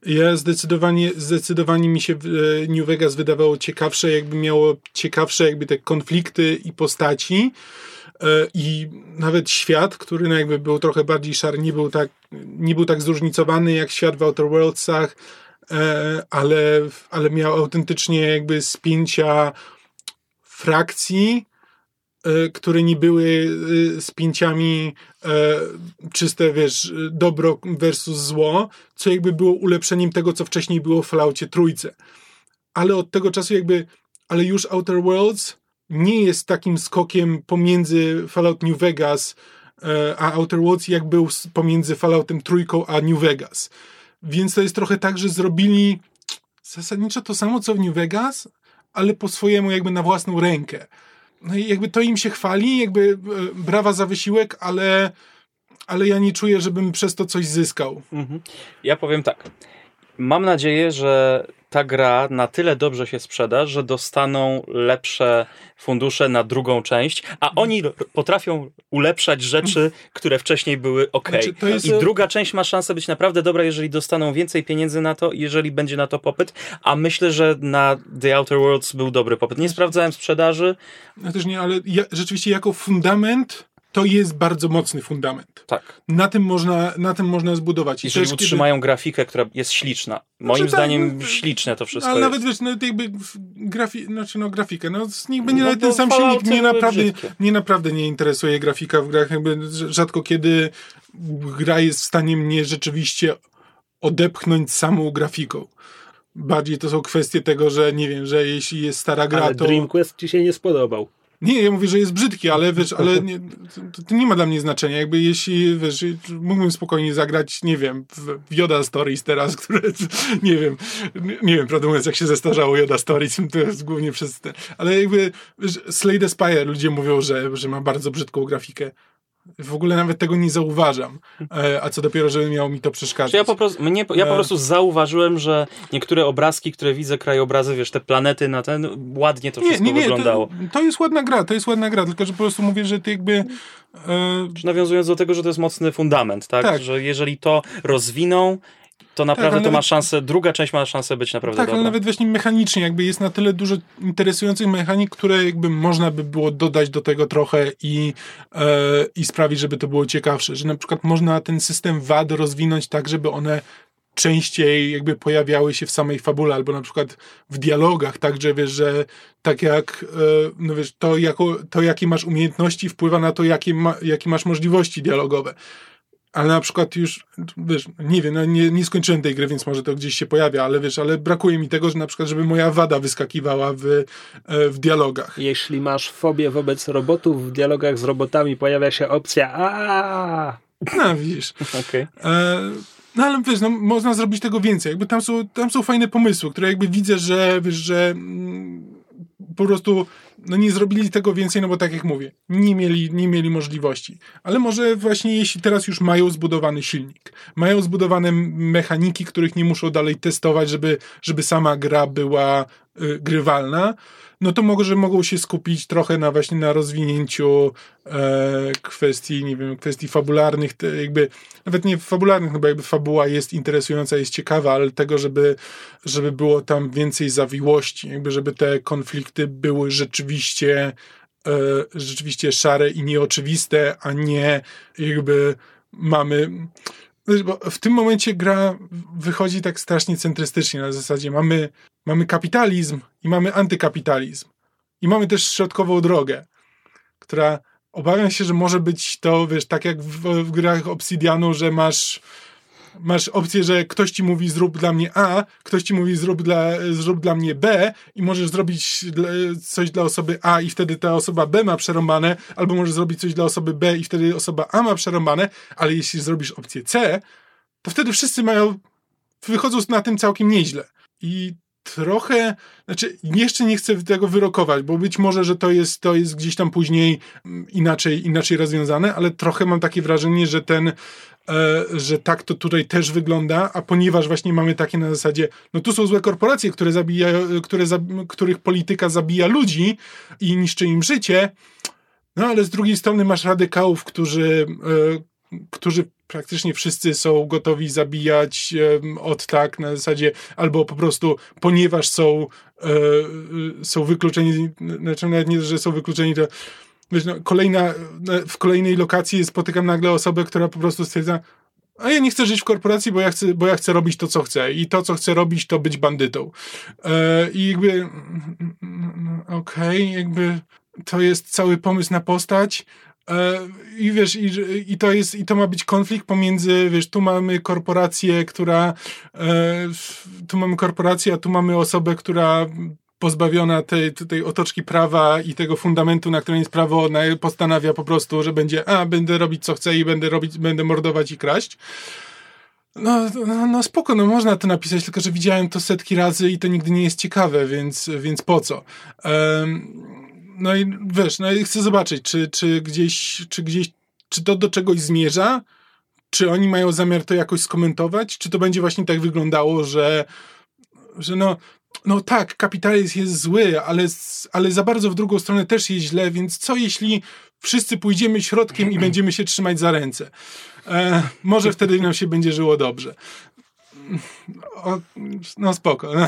Ja zdecydowanie, zdecydowanie mi się e, New Vegas wydawało ciekawsze, jakby miało ciekawsze jakby te konflikty i postaci i nawet świat, który no jakby był trochę bardziej szary, nie był tak, nie był tak zróżnicowany jak świat w Outer Worldsach, e, ale, ale miał autentycznie jakby spięcia frakcji, e, które nie były e, spięciami e, czyste, wiesz, dobro versus zło, co jakby było ulepszeniem tego, co wcześniej było w Falloutie trójce. Ale od tego czasu jakby, ale już Outer Worlds nie jest takim skokiem pomiędzy Fallout New Vegas e, a Outer Worlds, jak był pomiędzy Falloutem trójką a New Vegas. Więc to jest trochę tak, że zrobili zasadniczo to samo, co w New Vegas, ale po swojemu jakby na własną rękę. No i jakby to im się chwali, jakby e, brawa za wysiłek, ale, ale ja nie czuję, żebym przez to coś zyskał. Ja powiem tak. Mam nadzieję, że ta gra na tyle dobrze się sprzeda, że dostaną lepsze fundusze na drugą część, a oni potrafią ulepszać rzeczy, które wcześniej były ok. Znaczy, jest- I druga część ma szansę być naprawdę dobra, jeżeli dostaną więcej pieniędzy na to, jeżeli będzie na to popyt, a myślę, że na The Outer Worlds był dobry popyt. Nie sprawdzałem sprzedaży, Ja też nie, ale ja, rzeczywiście jako fundament to jest bardzo mocny fundament. tak. Na tym można, na tym można zbudować. I Jeżeli też, kiedy- utrzymają grafikę, która jest śliczna. Moim Znaczy, tak, zdaniem no, śliczne to wszystko Ale jest. nawet wiesz, nawet jakby w grafi, znaczy no grafikę, no niech będzie No ten sam silnik, mnie były naprawdę, brzydkie. mnie naprawdę nie interesuje grafika w grach, jakby rzadko kiedy gra jest w stanie mnie rzeczywiście odepchnąć samą grafiką. Bardziej to są kwestie tego, że nie wiem, że jeśli jest stara gra, Ale to... Dream Quest ci się nie spodobał. Nie, ja mówię, że jest brzydki, ale wiesz, ale nie, to, to nie ma dla mnie znaczenia. Jakby jeśli, wiesz, mógłbym spokojnie zagrać, nie wiem, w Yoda Stories teraz, które, nie wiem, nie- wiem, prawdę mówiąc, jak się zestarzało Yoda Stories, to jest głównie przez ten, ale jakby wiesz, Slay Spire, ludzie mówią, że, że ma bardzo brzydką grafikę. W ogóle nawet tego nie zauważam. E, A co dopiero, żeby miało mi to przeszkadzać. Ja po prostu, mnie, ja po E. prostu zauważyłem, że niektóre obrazki, które widzę, krajobrazy, wiesz, te planety na ten, ładnie to wszystko wyglądało. To, to jest ładna gra, to jest ładna gra, tylko że po prostu mówię, że ty jakby... E, Nawiązując do tego, że to jest mocny fundament, tak? Tak. Że jeżeli to rozwiną, to naprawdę ale to ma szansę, druga część ma szansę być naprawdę Tak, dobra. ale nawet właśnie mechanicznie jakby jest na tyle dużo interesujących mechanik, które jakby można by było dodać do tego trochę i, e, i sprawić, żeby to było ciekawsze. Że na przykład można ten system wad rozwinąć tak, żeby one częściej jakby pojawiały się w samej fabule, albo na przykład w dialogach, tak, że wiesz, że tak jak, e, no wiesz, to, jako, to jakie masz umiejętności wpływa na to, jakie, ma, jakie masz możliwości dialogowe. Ale na przykład już, wiesz, nie wiem, no nie, nie skończyłem tej gry, więc może to gdzieś się pojawia, ale wiesz, ale brakuje mi tego, że na przykład, żeby moja wada wyskakiwała w, e, w dialogach. Jeśli masz fobię wobec robotów, w dialogach z robotami pojawia się opcja a No, widzisz. Okej. E, no ale wiesz, no, można zrobić tego więcej. Jakby tam są, tam są fajne pomysły, które jakby widzę, że wiesz, że mm, po prostu no nie zrobili tego więcej, no bo tak jak mówię, nie mieli, nie mieli możliwości. Ale może właśnie jeśli teraz już mają zbudowany silnik, mają zbudowane mechaniki, których nie muszą dalej testować, żeby, żeby sama gra była y, grywalna, no to może mogą się skupić trochę na właśnie na rozwinięciu e, kwestii, nie wiem, kwestii fabularnych, jakby, nawet nie fabularnych, no bo jakby fabuła jest interesująca, jest ciekawa, ale tego, żeby, żeby było tam więcej zawiłości, jakby żeby te konflikty były rzeczywiście e, rzeczywiście szare i nieoczywiste, a nie jakby mamy w tym momencie gra wychodzi tak strasznie centrystycznie na zasadzie mamy, mamy kapitalizm i mamy antykapitalizm. I mamy też środkową drogę, która obawiam się, że może być to, wiesz, tak jak w, w grach Obsidianu, że masz masz opcję, że ktoś ci mówi zrób dla mnie A, ktoś ci mówi zrób dla, zrób dla mnie B i możesz zrobić coś dla osoby A i wtedy ta osoba B ma przerąbane, albo możesz zrobić coś dla osoby B i wtedy osoba A ma przerąbane, ale jeśli zrobisz opcję C, to wtedy wszyscy mają, wychodzą na tym całkiem nieźle. I trochę, znaczy jeszcze nie chcę tego wyrokować, bo być może, że to jest, to jest gdzieś tam później inaczej, inaczej rozwiązane, ale trochę mam takie wrażenie, że ten, e, że tak to tutaj też wygląda, a ponieważ właśnie mamy takie na zasadzie, no tu są złe korporacje, które zabijają, które, których polityka zabija ludzi i niszczy im życie, no ale z drugiej strony masz radykałów, którzy, e, którzy praktycznie wszyscy są gotowi zabijać od tak na zasadzie, albo po prostu ponieważ są, e, są wykluczeni, znaczy nawet nie, że są wykluczeni, to wiesz, no, kolejna, w kolejnej lokacji spotykam nagle osobę, która po prostu stwierdza, a ja nie chcę żyć w korporacji, bo ja chcę, bo ja chcę robić to, co chcę. I to, co chcę robić, to być bandytą. E, I jakby, okej, okay, jakby to jest cały pomysł na postać. E, I wiesz, i, i, to jest, i to ma być konflikt pomiędzy, wiesz, tu mamy korporację, która, e, tu mamy korporację, a tu mamy osobę, która pozbawiona tej, tej otoczki prawa i tego fundamentu, na którym jest prawo, postanawia po prostu, że będzie, a, będę robić co chcę i będę robić, będę mordować i kraść. No, no, no spoko, no można to napisać, tylko że widziałem to setki razy i to nigdy nie jest ciekawe, więc, więc po co? Um, no i wiesz, no i chcę zobaczyć, czy, czy gdzieś, czy gdzieś, czy to do czegoś zmierza, czy oni mają zamiar to jakoś skomentować, czy to będzie właśnie tak wyglądało, że, że no, no tak, kapitalizm jest zły, ale, ale za bardzo w drugą stronę też jest źle, więc co jeśli wszyscy pójdziemy środkiem i będziemy się trzymać za ręce? E, może wtedy nam się będzie żyło dobrze. O, no spoko.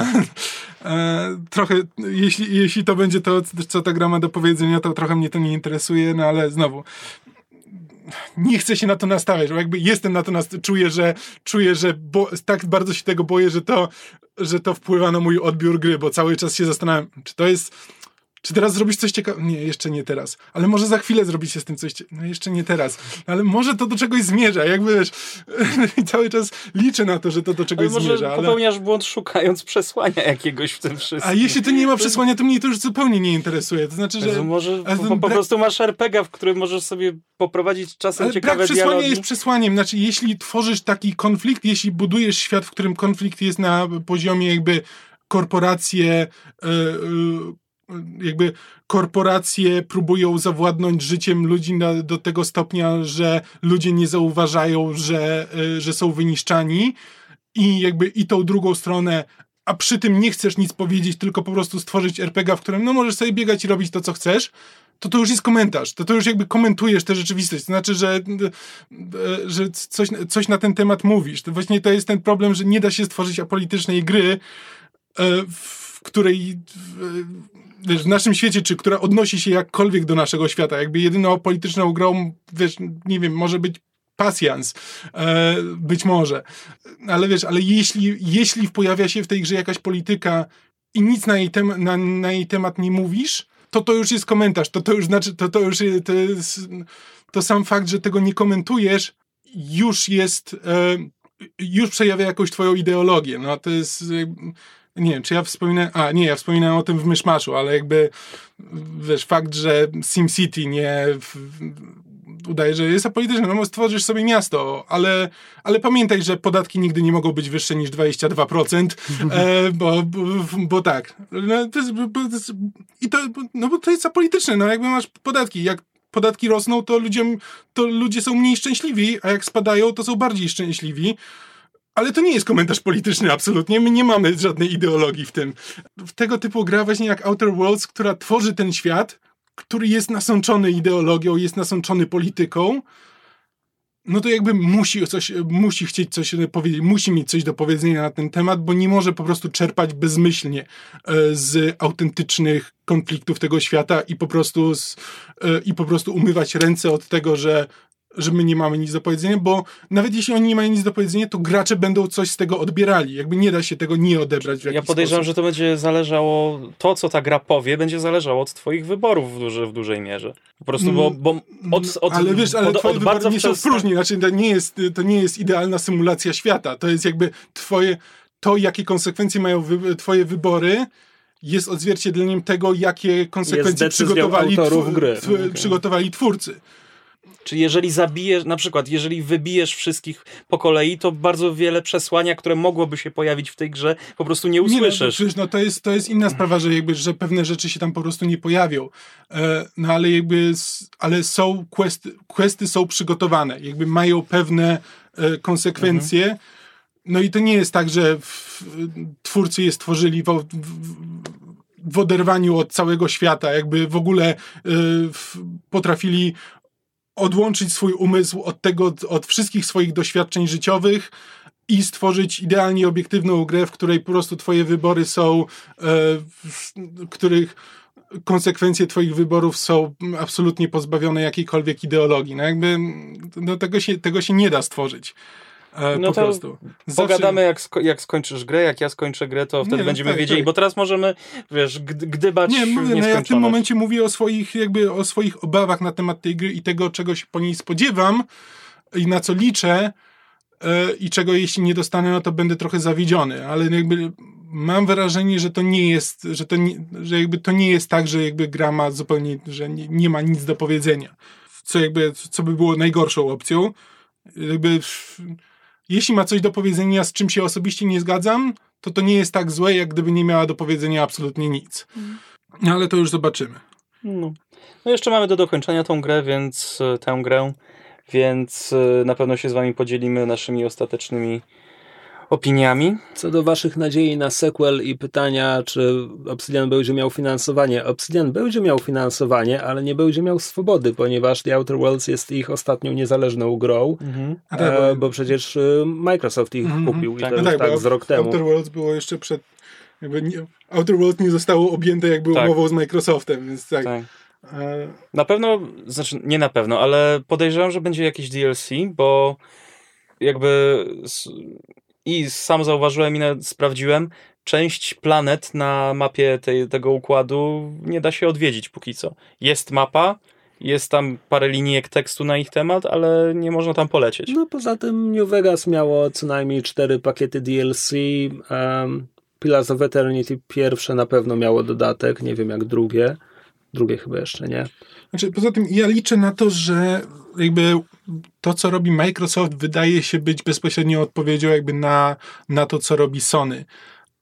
E, trochę, jeśli, jeśli to będzie to, co ta gra ma do powiedzenia, to trochę mnie to nie interesuje, no ale znowu, nie chcę się na to nastawiać, bo jakby jestem na to nastawiony, czuję, że, czuję, że bo, tak bardzo się tego boję, że to, że to wpływa na mój odbiór gry, bo cały czas się zastanawiam, czy to jest czy teraz zrobisz coś ciekawego? Nie, jeszcze nie teraz. Ale może za chwilę zrobicie z tym coś ciekawego. No jeszcze nie teraz. Ale może to do czegoś zmierza. Jakby wiesz, cały czas liczę na to, że to do czegoś ale może zmierza. Ale popełniasz błąd szukając przesłania jakiegoś w tym wszystkim. A jeśli to nie ma przesłania, to mnie to już zupełnie nie interesuje. To znaczy, że... Może po, po brak... prostu masz RPG, w którym możesz sobie poprowadzić czasem ale ciekawe brak przesłania dialogi. jest przesłaniem. Znaczy, jeśli tworzysz taki konflikt, jeśli budujesz świat, w którym konflikt jest na poziomie jakby korporacje, yy, yy, jakby korporacje próbują zawładnąć życiem ludzi na, do tego stopnia, że ludzie nie zauważają, że, e, że są wyniszczani i jakby i tą drugą stronę a przy tym nie chcesz nic powiedzieć, tylko po prostu stworzyć RPG, w którym no możesz sobie biegać i robić to, co chcesz, to to już jest komentarz. To to już jakby komentujesz tę rzeczywistość. To znaczy, że, e, że coś, coś na ten temat mówisz. To właśnie to jest ten problem, że nie da się stworzyć apolitycznej gry, e, w której wiesz, w naszym świecie, czy która odnosi się jakkolwiek do naszego świata. Jakby jedyną polityczną grą, wiesz, nie wiem, może być pasjans. E, być może. Ale wiesz, ale jeśli, jeśli pojawia się w tej grze jakaś polityka i nic na jej, tem- na, na jej temat nie mówisz, to to już jest komentarz. To to już znaczy, to to już to, jest, to sam fakt, że tego nie komentujesz, już jest, e, już przejawia jakąś twoją ideologię. No to jest, nie wiem, czy ja wspominałem, a nie, ja wspominałem o tym w Myszmaszu, ale jakby, wiesz, fakt, że SimCity nie w, udaje, że jest apolityczny, no bo stworzysz sobie miasto, ale, ale pamiętaj, że podatki nigdy nie mogą być wyższe niż 22%, e, bo, bo, bo tak. No, to jest, bo, to jest, I to, no bo to jest apolityczne, no jakby masz podatki, jak podatki rosną, to ludziom, to ludzie są mniej szczęśliwi, a jak spadają, to są bardziej szczęśliwi. Ale to nie jest komentarz polityczny, absolutnie. My nie mamy żadnej ideologii w tym. W tego typu gra właśnie jak Outer Worlds, która tworzy ten świat, który jest nasączony ideologią, jest nasączony polityką, no to jakby musi coś, musi chcieć coś powiedzieć, musi mieć coś do powiedzenia na ten temat, bo nie może po prostu czerpać bezmyślnie e, z autentycznych konfliktów tego świata i po prostu, z, e, i po prostu umywać ręce od tego, że że my nie mamy nic do powiedzenia, bo nawet jeśli oni nie mają nic do powiedzenia, to gracze będą coś z tego odbierali. Jakby nie da się tego nie odebrać w jakiś Ja podejrzewam, sposób. że to będzie zależało, to co ta gra powie, będzie zależało od twoich wyborów w, duży, w dużej mierze. Po prostu, bo, bo od, od, ale wiesz, ale od, twoje od wybory bardzo nie są próżni, znaczy to nie, jest, to nie jest idealna symulacja świata, to jest jakby twoje, to jakie konsekwencje mają wy, twoje wybory jest odzwierciedleniem tego, jakie konsekwencje przygotowali, tw- gry. tw- Okej. przygotowali twórcy. Czy jeżeli zabijesz, na przykład, jeżeli wybijesz wszystkich po kolei, to bardzo wiele przesłania, które mogłoby się pojawić w tej grze, po prostu nie Nie, no, usłyszysz. no, to, jest, to jest inna sprawa, że, jakby, że pewne rzeczy się tam po prostu nie pojawią. E, no ale jakby, ale są questy, questy są przygotowane, jakby mają pewne e, konsekwencje. No i to nie jest tak, że w, twórcy je stworzyli w, w, w oderwaniu od całego świata, jakby w ogóle w, potrafili odłączyć swój umysł od tego, od wszystkich swoich doświadczeń życiowych i stworzyć idealnie obiektywną grę, w której po prostu twoje wybory są, e, w których konsekwencje twoich wyborów są absolutnie pozbawione jakiejkolwiek ideologii. No jakby no tego, się, tego się nie da stworzyć. E, No po to prostu. Zawsze- Pogadamy, jak, sko- jak skończysz grę, jak ja skończę grę, to wtedy no będziemy tak, wiedzieli, tak. bo teraz możemy, wiesz, gd- gdybać Nie, mówię, no ja w tym momencie mówię o swoich, jakby o swoich obawach na temat tej gry i tego, czego się po niej spodziewam i na co liczę e, i czego jeśli nie dostanę, no to będę trochę zawiedziony, ale jakby mam wrażenie, że to nie jest, że to nie, że jakby to nie jest tak, że jakby gra ma zupełnie, że nie, nie ma nic do powiedzenia. Co jakby, co by było najgorszą opcją. Jakby jeśli ma coś do powiedzenia, z czym się osobiście nie zgadzam, to to nie jest tak złe, jak gdyby nie miała do powiedzenia absolutnie nic. No ale to już zobaczymy. No. no jeszcze mamy do dokończenia tą grę, więc e, tę grę, więc e, na pewno się z wami podzielimy naszymi ostatecznymi opiniami. Co do waszych nadziei na sequel i pytania, czy Obsidian będzie miał finansowanie. Obsidian będzie miał finansowanie, ale nie będzie miał swobody, ponieważ The Outer Worlds jest ich ostatnią niezależną grą, A tak, e, bo- przecież e, Microsoft ich Mhm, kupił i tak. to No już tak, tak, z rok temu. Outer Worlds było jeszcze przed. Jakby nie, Outer Worlds nie zostało objęte jakby Tak. umową z Microsoftem, więc tak. Tak. E, Na pewno, znaczy nie na pewno, ale podejrzewam, że będzie jakieś DLC, bo jakby i sam zauważyłem i sprawdziłem, część planet na mapie tej, tego układu nie da się odwiedzić póki co. Jest mapa, jest tam parę linijek tekstu na ich temat, ale nie można tam polecieć. No poza tym New Vegas miało co najmniej cztery pakiety DLC. Um, Pillars of Eternity pierwsze na pewno miało dodatek, nie wiem jak drugie. Drugie chyba jeszcze nie. Znaczy, poza tym ja liczę na to, że jakby to, co robi Microsoft, wydaje się być bezpośrednią odpowiedzią jakby na, na to, co robi Sony.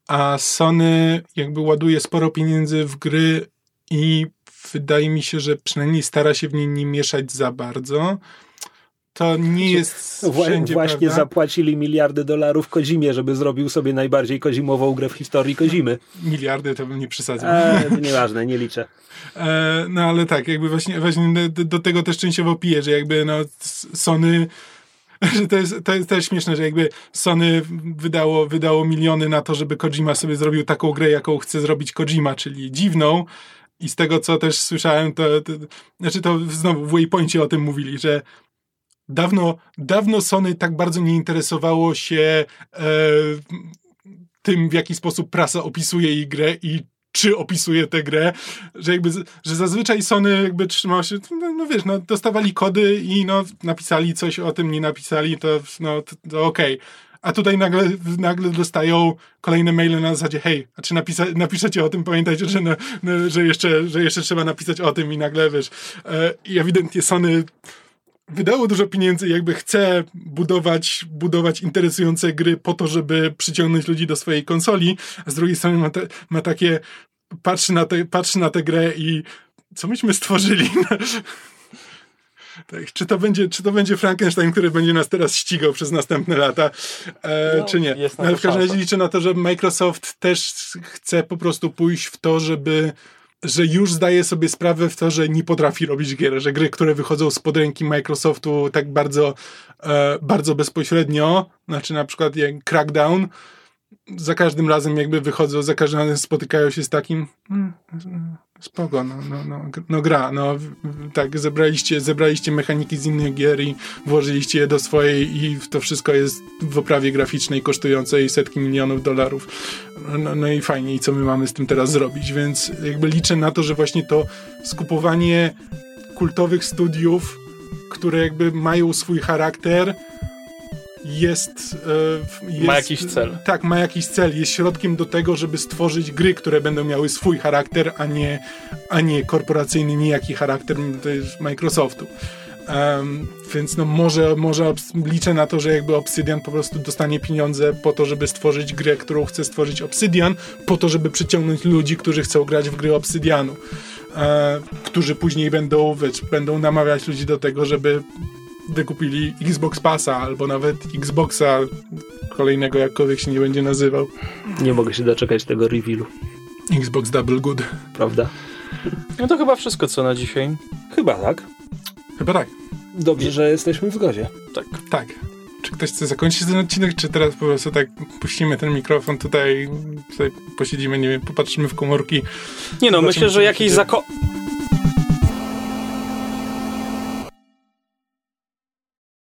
A Sony jakby ładuje sporo pieniędzy w gry i wydaje mi się, że przynajmniej stara się w nie nie mieszać za bardzo. To nie jest wszędzie, właśnie prawda? zapłacili miliardy dolarów Kozimie, żeby zrobił sobie najbardziej kozimową grę w historii Kozimy. Miliardy to bym nie przesadził. E, nieważne, nie liczę. E, no ale tak, jakby właśnie, właśnie do, do tego też częściowo piję, że jakby no Sony że to jest, to jest też śmieszne, że jakby Sony wydało, wydało miliony na to, żeby Kojima sobie zrobił taką grę, jaką chce zrobić Kojima, czyli dziwną. I z tego, co też słyszałem, to, to znaczy to znowu w Waypoincie o tym mówili, że dawno, dawno Sony tak bardzo nie interesowało się e, tym, w jaki sposób prasa opisuje jej grę i czy opisuje tę grę, że jakby, że zazwyczaj Sony jakby trzymało się, no, no wiesz, no dostawali kody i no napisali coś o tym, nie napisali, to no to, to okej. Okay. A tutaj nagle, nagle dostają kolejne maile na zasadzie, hej, a czy napisa, napiszecie o tym, pamiętajcie, że, że, jeszcze, że jeszcze trzeba napisać o tym i nagle, wiesz, e, i ewidentnie Sony wydało dużo pieniędzy jakby chce budować, budować interesujące gry po to, żeby przyciągnąć ludzi do swojej konsoli, a z drugiej strony ma, te, ma takie, patrzy na, te, patrzy na tę grę i co myśmy stworzyli? Tak, czy, to będzie, czy to będzie Frankenstein, który będzie nas teraz ścigał przez następne lata, e, no, czy nie? No, ale w każdym razie liczę na to, że Microsoft też chce po prostu pójść w to, żeby że już zdaje sobie sprawę w to, że nie potrafi robić gier, że gry, które wychodzą spod ręki Microsoftu tak bardzo, e, bardzo bezpośrednio, znaczy na przykład jak Crackdown, za każdym razem jakby wychodzą, za każdym razem spotykają się z takim hmm, spoko, no, no, no, no gra, no tak, zebraliście, zebraliście mechaniki z innych gier i włożyliście je do swojej i to wszystko jest w oprawie graficznej kosztującej setki milionów dolarów. No, no i fajnie, i co my mamy z tym teraz zrobić, więc jakby liczę na to, że właśnie to skupowanie kultowych studiów, które jakby mają swój charakter, jest, e, jest, Ma jakiś cel. Tak, ma jakiś cel. Jest środkiem do tego, żeby stworzyć gry, które będą miały swój charakter, a nie, a nie korporacyjny, nijaki charakter Microsoftu. Um, więc no może, może liczę na to, że jakby Obsidian po prostu dostanie pieniądze po to, żeby stworzyć grę, którą chce stworzyć Obsidian, po to, żeby przyciągnąć ludzi, którzy chcą grać w gry Obsidianu. E, którzy później będą, wiesz, będą namawiać ludzi do tego, żeby wykupili Xbox Passa albo nawet Xboxa kolejnego, jakkolwiek się nie będzie nazywał. Nie mogę się doczekać tego revealu. Xbox Double Good. Prawda? No to chyba wszystko, co na dzisiaj. Chyba tak. Chyba tak. Dobrze, że jesteśmy w zgodzie. Tak. Tak. Czy ktoś chce zakończyć ten odcinek, czy teraz po prostu tak puścimy ten mikrofon tutaj, tutaj posiedzimy, nie wiem, popatrzymy w komórki. Nie no, myślę, że jakiś zako